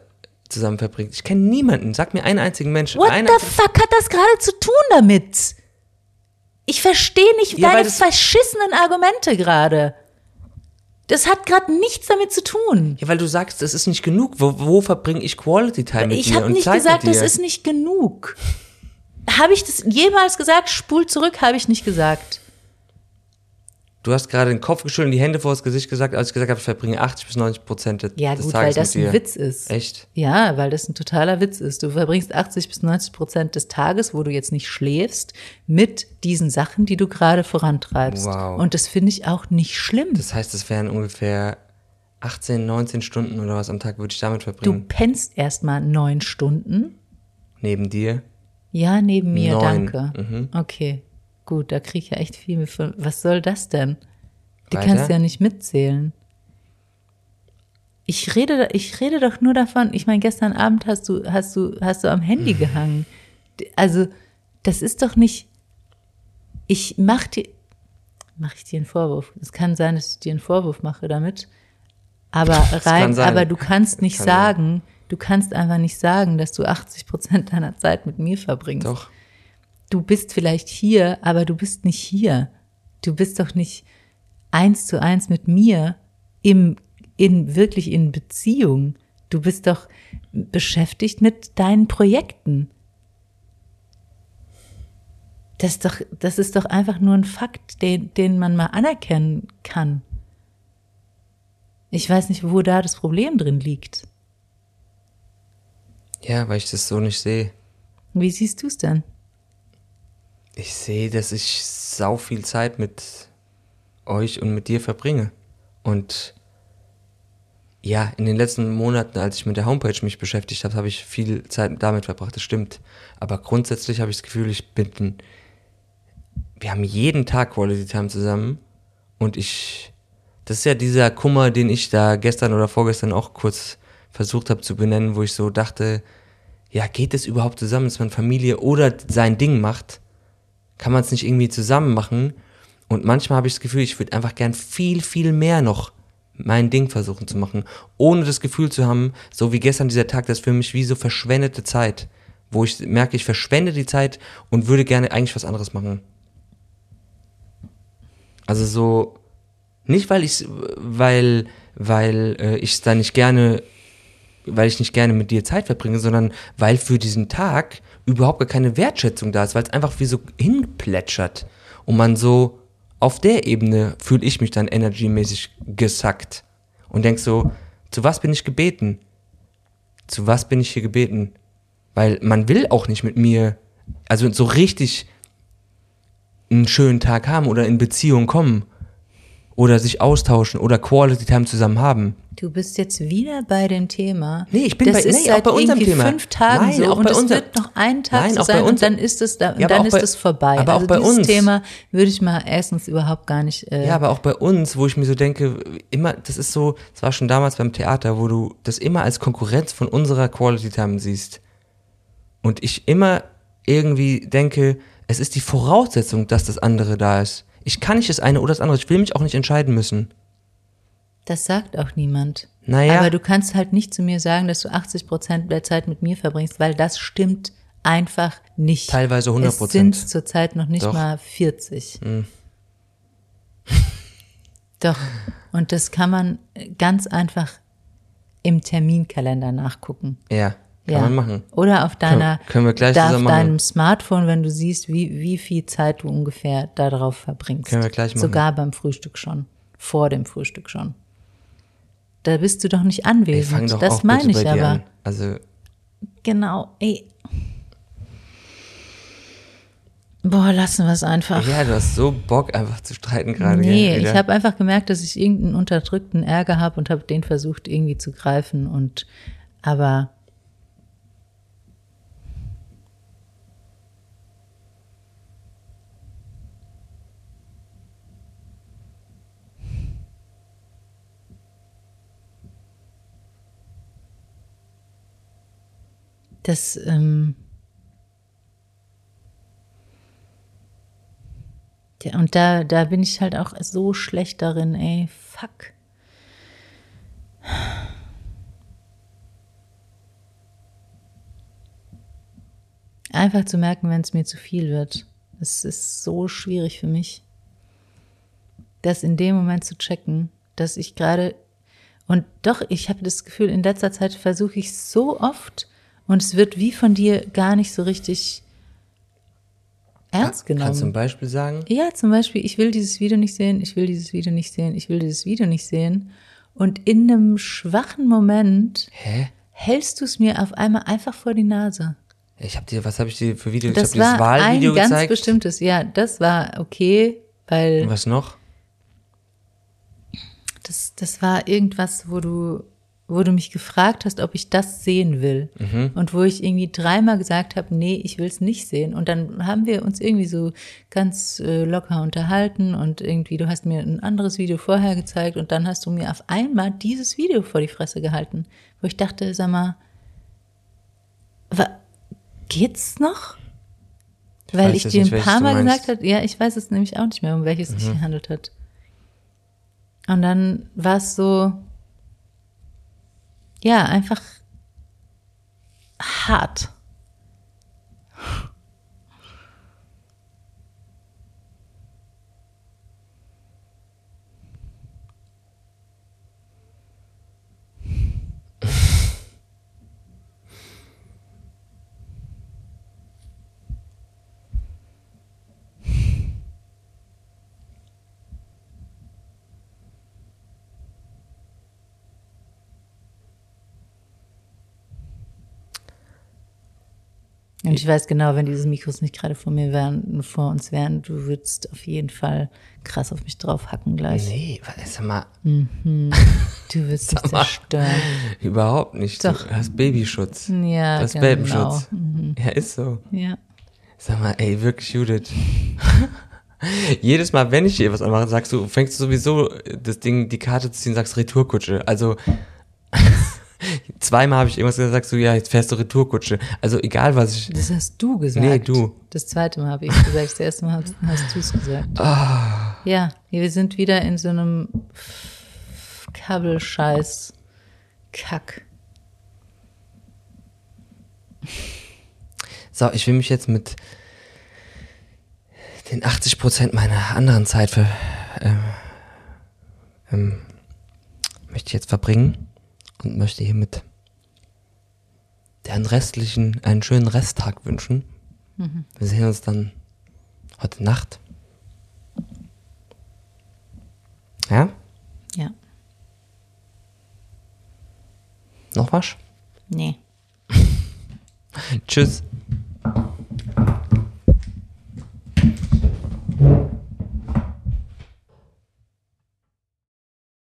Speaker 2: zusammen verbringt. Ich kenne niemanden. Sag mir einen einzigen Menschen.
Speaker 1: What the fuck hat das gerade zu tun damit? Ich verstehe nicht ja, deine verschissenen Argumente gerade. Das hat gerade nichts damit zu tun.
Speaker 2: Ja, weil du sagst, das ist nicht genug. Wo, wo verbringe ich Quality Time mit
Speaker 1: ich
Speaker 2: dir?
Speaker 1: Ich habe nicht Zeit gesagt, das ist nicht genug. Habe ich das jemals gesagt? Spul zurück, habe ich nicht gesagt.
Speaker 2: Du hast gerade den Kopf geschüttelt und die Hände vor das Gesicht gesagt, als ich gesagt habe, ich verbringe 80 bis 90 Prozent des,
Speaker 1: ja,
Speaker 2: des
Speaker 1: gut,
Speaker 2: Tages
Speaker 1: weil das ein Witz ist.
Speaker 2: Echt?
Speaker 1: Ja, weil das ein totaler Witz ist. Du verbringst 80 bis 90 Prozent des Tages, wo du jetzt nicht schläfst, mit diesen Sachen, die du gerade vorantreibst.
Speaker 2: Wow.
Speaker 1: Und das finde ich auch nicht schlimm.
Speaker 2: Das heißt, es wären ungefähr 18, 19 Stunden oder was am Tag würde ich damit verbringen.
Speaker 1: Du pennst erstmal neun Stunden.
Speaker 2: Neben dir?
Speaker 1: Ja, neben mir,
Speaker 2: Neun.
Speaker 1: danke.
Speaker 2: Mhm.
Speaker 1: Okay. Gut, da kriege ich ja echt viel mit. Was soll das denn? Du
Speaker 2: Weiter?
Speaker 1: kannst ja nicht mitzählen. Ich rede, ich rede doch nur davon. Ich meine, gestern Abend hast du, hast du, hast du am Handy gehangen. Also, das ist doch nicht. Ich mach dir, mache ich dir einen Vorwurf. Es kann sein, dass ich dir einen Vorwurf mache damit. Aber rein,
Speaker 2: sein.
Speaker 1: aber du kannst nicht
Speaker 2: Kann
Speaker 1: sagen, du kannst einfach nicht sagen, dass du 80 Prozent deiner Zeit mit mir verbringst
Speaker 2: Doch.
Speaker 1: Du bist vielleicht hier, aber du bist nicht hier. Du bist doch nicht eins zu eins mit mir im, in, wirklich in Beziehung. Du bist doch beschäftigt mit deinen Projekten. Das ist doch, das ist doch einfach nur ein Fakt, den, den man mal anerkennen kann. Ich weiß nicht, wo da das Problem drin liegt.
Speaker 2: Ja, weil ich das so nicht sehe.
Speaker 1: Wie siehst du es denn?
Speaker 2: Ich sehe, dass ich sau viel Zeit mit euch und mit dir verbringe. Und ja, in den letzten Monaten, als ich mit der Homepage mich beschäftigt habe, habe ich viel Zeit damit verbracht, das stimmt. Aber grundsätzlich habe ich das Gefühl, ich bin. Wir haben jeden Tag Quality Time zusammen. Und ich. Das ist ja dieser Kummer, den ich da gestern oder vorgestern auch kurz versucht habe zu benennen, wo ich so dachte, ja, geht es überhaupt zusammen, dass man Familie oder sein Ding macht? Kann man es nicht irgendwie zusammen machen? Und manchmal habe ich das Gefühl, ich würde einfach gern viel, viel mehr noch mein Ding versuchen zu machen, ohne das Gefühl zu haben, so wie gestern dieser Tag, das ist für mich wie so verschwendete Zeit, wo ich merke, ich verschwende die Zeit und würde gerne eigentlich was anderes machen. Also so, nicht weil ich, weil, weil äh, ich es da nicht gerne, weil ich nicht gerne mit dir Zeit verbringe, sondern weil für diesen Tag überhaupt gar keine Wertschätzung da ist, weil es einfach wie so hinplätschert und man so auf der Ebene fühle ich mich dann energymäßig gesackt und denk so, zu was bin ich gebeten? Zu was bin ich hier gebeten? Weil man will auch nicht mit mir also so richtig einen schönen Tag haben oder in Beziehung kommen oder sich austauschen oder Quality Time zusammen haben.
Speaker 1: Du bist jetzt wieder bei dem Thema.
Speaker 2: Nee, ich bin
Speaker 1: das
Speaker 2: bei-
Speaker 1: ist
Speaker 2: nee,
Speaker 1: seit
Speaker 2: auch bei unserem
Speaker 1: irgendwie
Speaker 2: Thema.
Speaker 1: fünf Tagen
Speaker 2: Nein,
Speaker 1: so
Speaker 2: auch
Speaker 1: und
Speaker 2: bei
Speaker 1: es
Speaker 2: unser-
Speaker 1: wird noch einen Tag
Speaker 2: Nein,
Speaker 1: so
Speaker 2: auch
Speaker 1: sein
Speaker 2: uns-
Speaker 1: und dann ist es da,
Speaker 2: Ja,
Speaker 1: dann
Speaker 2: auch
Speaker 1: ist
Speaker 2: bei-
Speaker 1: es vorbei.
Speaker 2: aber auch
Speaker 1: also
Speaker 2: bei
Speaker 1: dieses
Speaker 2: uns.
Speaker 1: Thema würde ich mal erstens überhaupt gar nicht. Äh,
Speaker 2: Ja, aber auch bei uns, wo ich mir so denke, immer, das ist so, das war schon damals beim Theater, wo du das immer als Konkurrenz von unserer Quality Time siehst. Und ich immer irgendwie denke, es ist die Voraussetzung, dass das andere da ist. Ich kann nicht das eine oder das andere. Ich will mich auch nicht entscheiden müssen.
Speaker 1: Das sagt auch niemand.
Speaker 2: Naja.
Speaker 1: Aber du kannst halt nicht zu mir sagen, dass du 80 Prozent der Zeit mit mir verbringst, weil das stimmt einfach nicht.
Speaker 2: Teilweise 100
Speaker 1: Es
Speaker 2: Prozent.
Speaker 1: sind zurzeit noch nicht
Speaker 2: Doch.
Speaker 1: mal 40. Doch. Und das kann man ganz einfach im Terminkalender nachgucken.
Speaker 2: Ja, kann
Speaker 1: ja.
Speaker 2: man machen.
Speaker 1: Oder auf deiner,
Speaker 2: Können- können wir gleich
Speaker 1: auf deinem Smartphone, wenn du siehst, wie, wie viel Zeit du ungefähr darauf verbringst.
Speaker 2: Können wir gleich machen.
Speaker 1: Sogar beim Frühstück schon. Vor dem Frühstück schon. Da bist du doch nicht
Speaker 2: Ey,
Speaker 1: anwesend.
Speaker 2: doch
Speaker 1: das meine ich aber.
Speaker 2: an. Also,
Speaker 1: Genau. Ey. Boah, lassen wir es einfach.
Speaker 2: ja, du hast so Bock, einfach zu streiten gerade.
Speaker 1: nee, ich habe einfach gemerkt, dass ich irgendeinen unterdrückten Ärger habe und habe den versucht irgendwie zu greifen und aber das ähm, Ja, und da, da bin ich halt auch so schlecht darin, ey, fuck. Einfach zu merken, wenn es mir zu viel wird. Es ist so schwierig für mich, das in dem Moment zu checken, dass ich gerade und doch, ich habe das Gefühl, in letzter Zeit versuche ich so oft und es wird wie von dir gar nicht so richtig ernst genommen.
Speaker 2: Kannst du ein Beispiel sagen?
Speaker 1: Ja, zum Beispiel, ich will dieses Video nicht sehen, ich will dieses Video nicht sehen, ich will dieses Video nicht sehen. Und in einem schwachen Moment
Speaker 2: Hä?
Speaker 1: hältst du es mir auf einmal einfach vor die Nase.
Speaker 2: Ich hab dir, was habe ich dir für Video?
Speaker 1: Das
Speaker 2: ich habe das Wahlvideo
Speaker 1: ein ganz
Speaker 2: gezeigt.
Speaker 1: bestimmtes, ja, das war okay, weil
Speaker 2: Und was noch?
Speaker 1: das, das war irgendwas, wo du, wo du mich gefragt hast, ob ich das sehen will.
Speaker 2: Mhm.
Speaker 1: Und wo ich irgendwie dreimal gesagt habe, nee, ich will es nicht sehen. Und dann haben wir uns irgendwie so ganz äh, locker unterhalten und irgendwie, du hast mir ein anderes Video vorher gezeigt und dann hast du mir auf einmal dieses Video vor die Fresse gehalten, wo ich dachte, sag mal, wa, geht's noch? Weil
Speaker 2: weiß
Speaker 1: ich dir ein paar Mal gesagt habe, ja, ich weiß es nämlich auch nicht mehr, um welches es sich gehandelt hat. Und dann war es so, ja, einfach hart. Und ich weiß genau, wenn diese Mikros nicht gerade vor mir wären, vor uns wären, du würdest auf jeden Fall krass auf mich draufhacken gleich.
Speaker 2: Nee, sag mal,
Speaker 1: Du würdest mich
Speaker 2: Sag mal.
Speaker 1: zerstören.
Speaker 2: überhaupt nicht.
Speaker 1: Doch.
Speaker 2: Du hast Babyschutz.
Speaker 1: Ja,
Speaker 2: Du hast
Speaker 1: genau.
Speaker 2: Welpenschutz. Ja, ist so.
Speaker 1: Ja.
Speaker 2: Sag mal, ey, wirklich, Judith. Jedes Mal, wenn ich dir was anmache, sagst du, fängst du sowieso das Ding, die Karte zu ziehen, sagst Retourkutsche. Also, zweimal habe ich irgendwas gesagt, sagst du, ja, jetzt fährst du Retourkutsche. Also, egal was ich.
Speaker 1: Das hast du gesagt.
Speaker 2: Nee, du.
Speaker 1: Das zweite Mal habe ich gesagt. Das erste Mal hast, hast du es gesagt.
Speaker 2: Ah.
Speaker 1: Ja, wir sind wieder in so einem Kabelscheiß Kack.
Speaker 2: So, ich will mich jetzt mit den 80 Prozent meiner anderen Zeit für, ähm, ähm, möchte ich jetzt verbringen und möchte hiermit den restlichen einen schönen Resttag wünschen. Wir sehen uns dann heute Nacht. Ja?
Speaker 1: Ja.
Speaker 2: Noch was?
Speaker 1: Nee.
Speaker 2: Tschüss.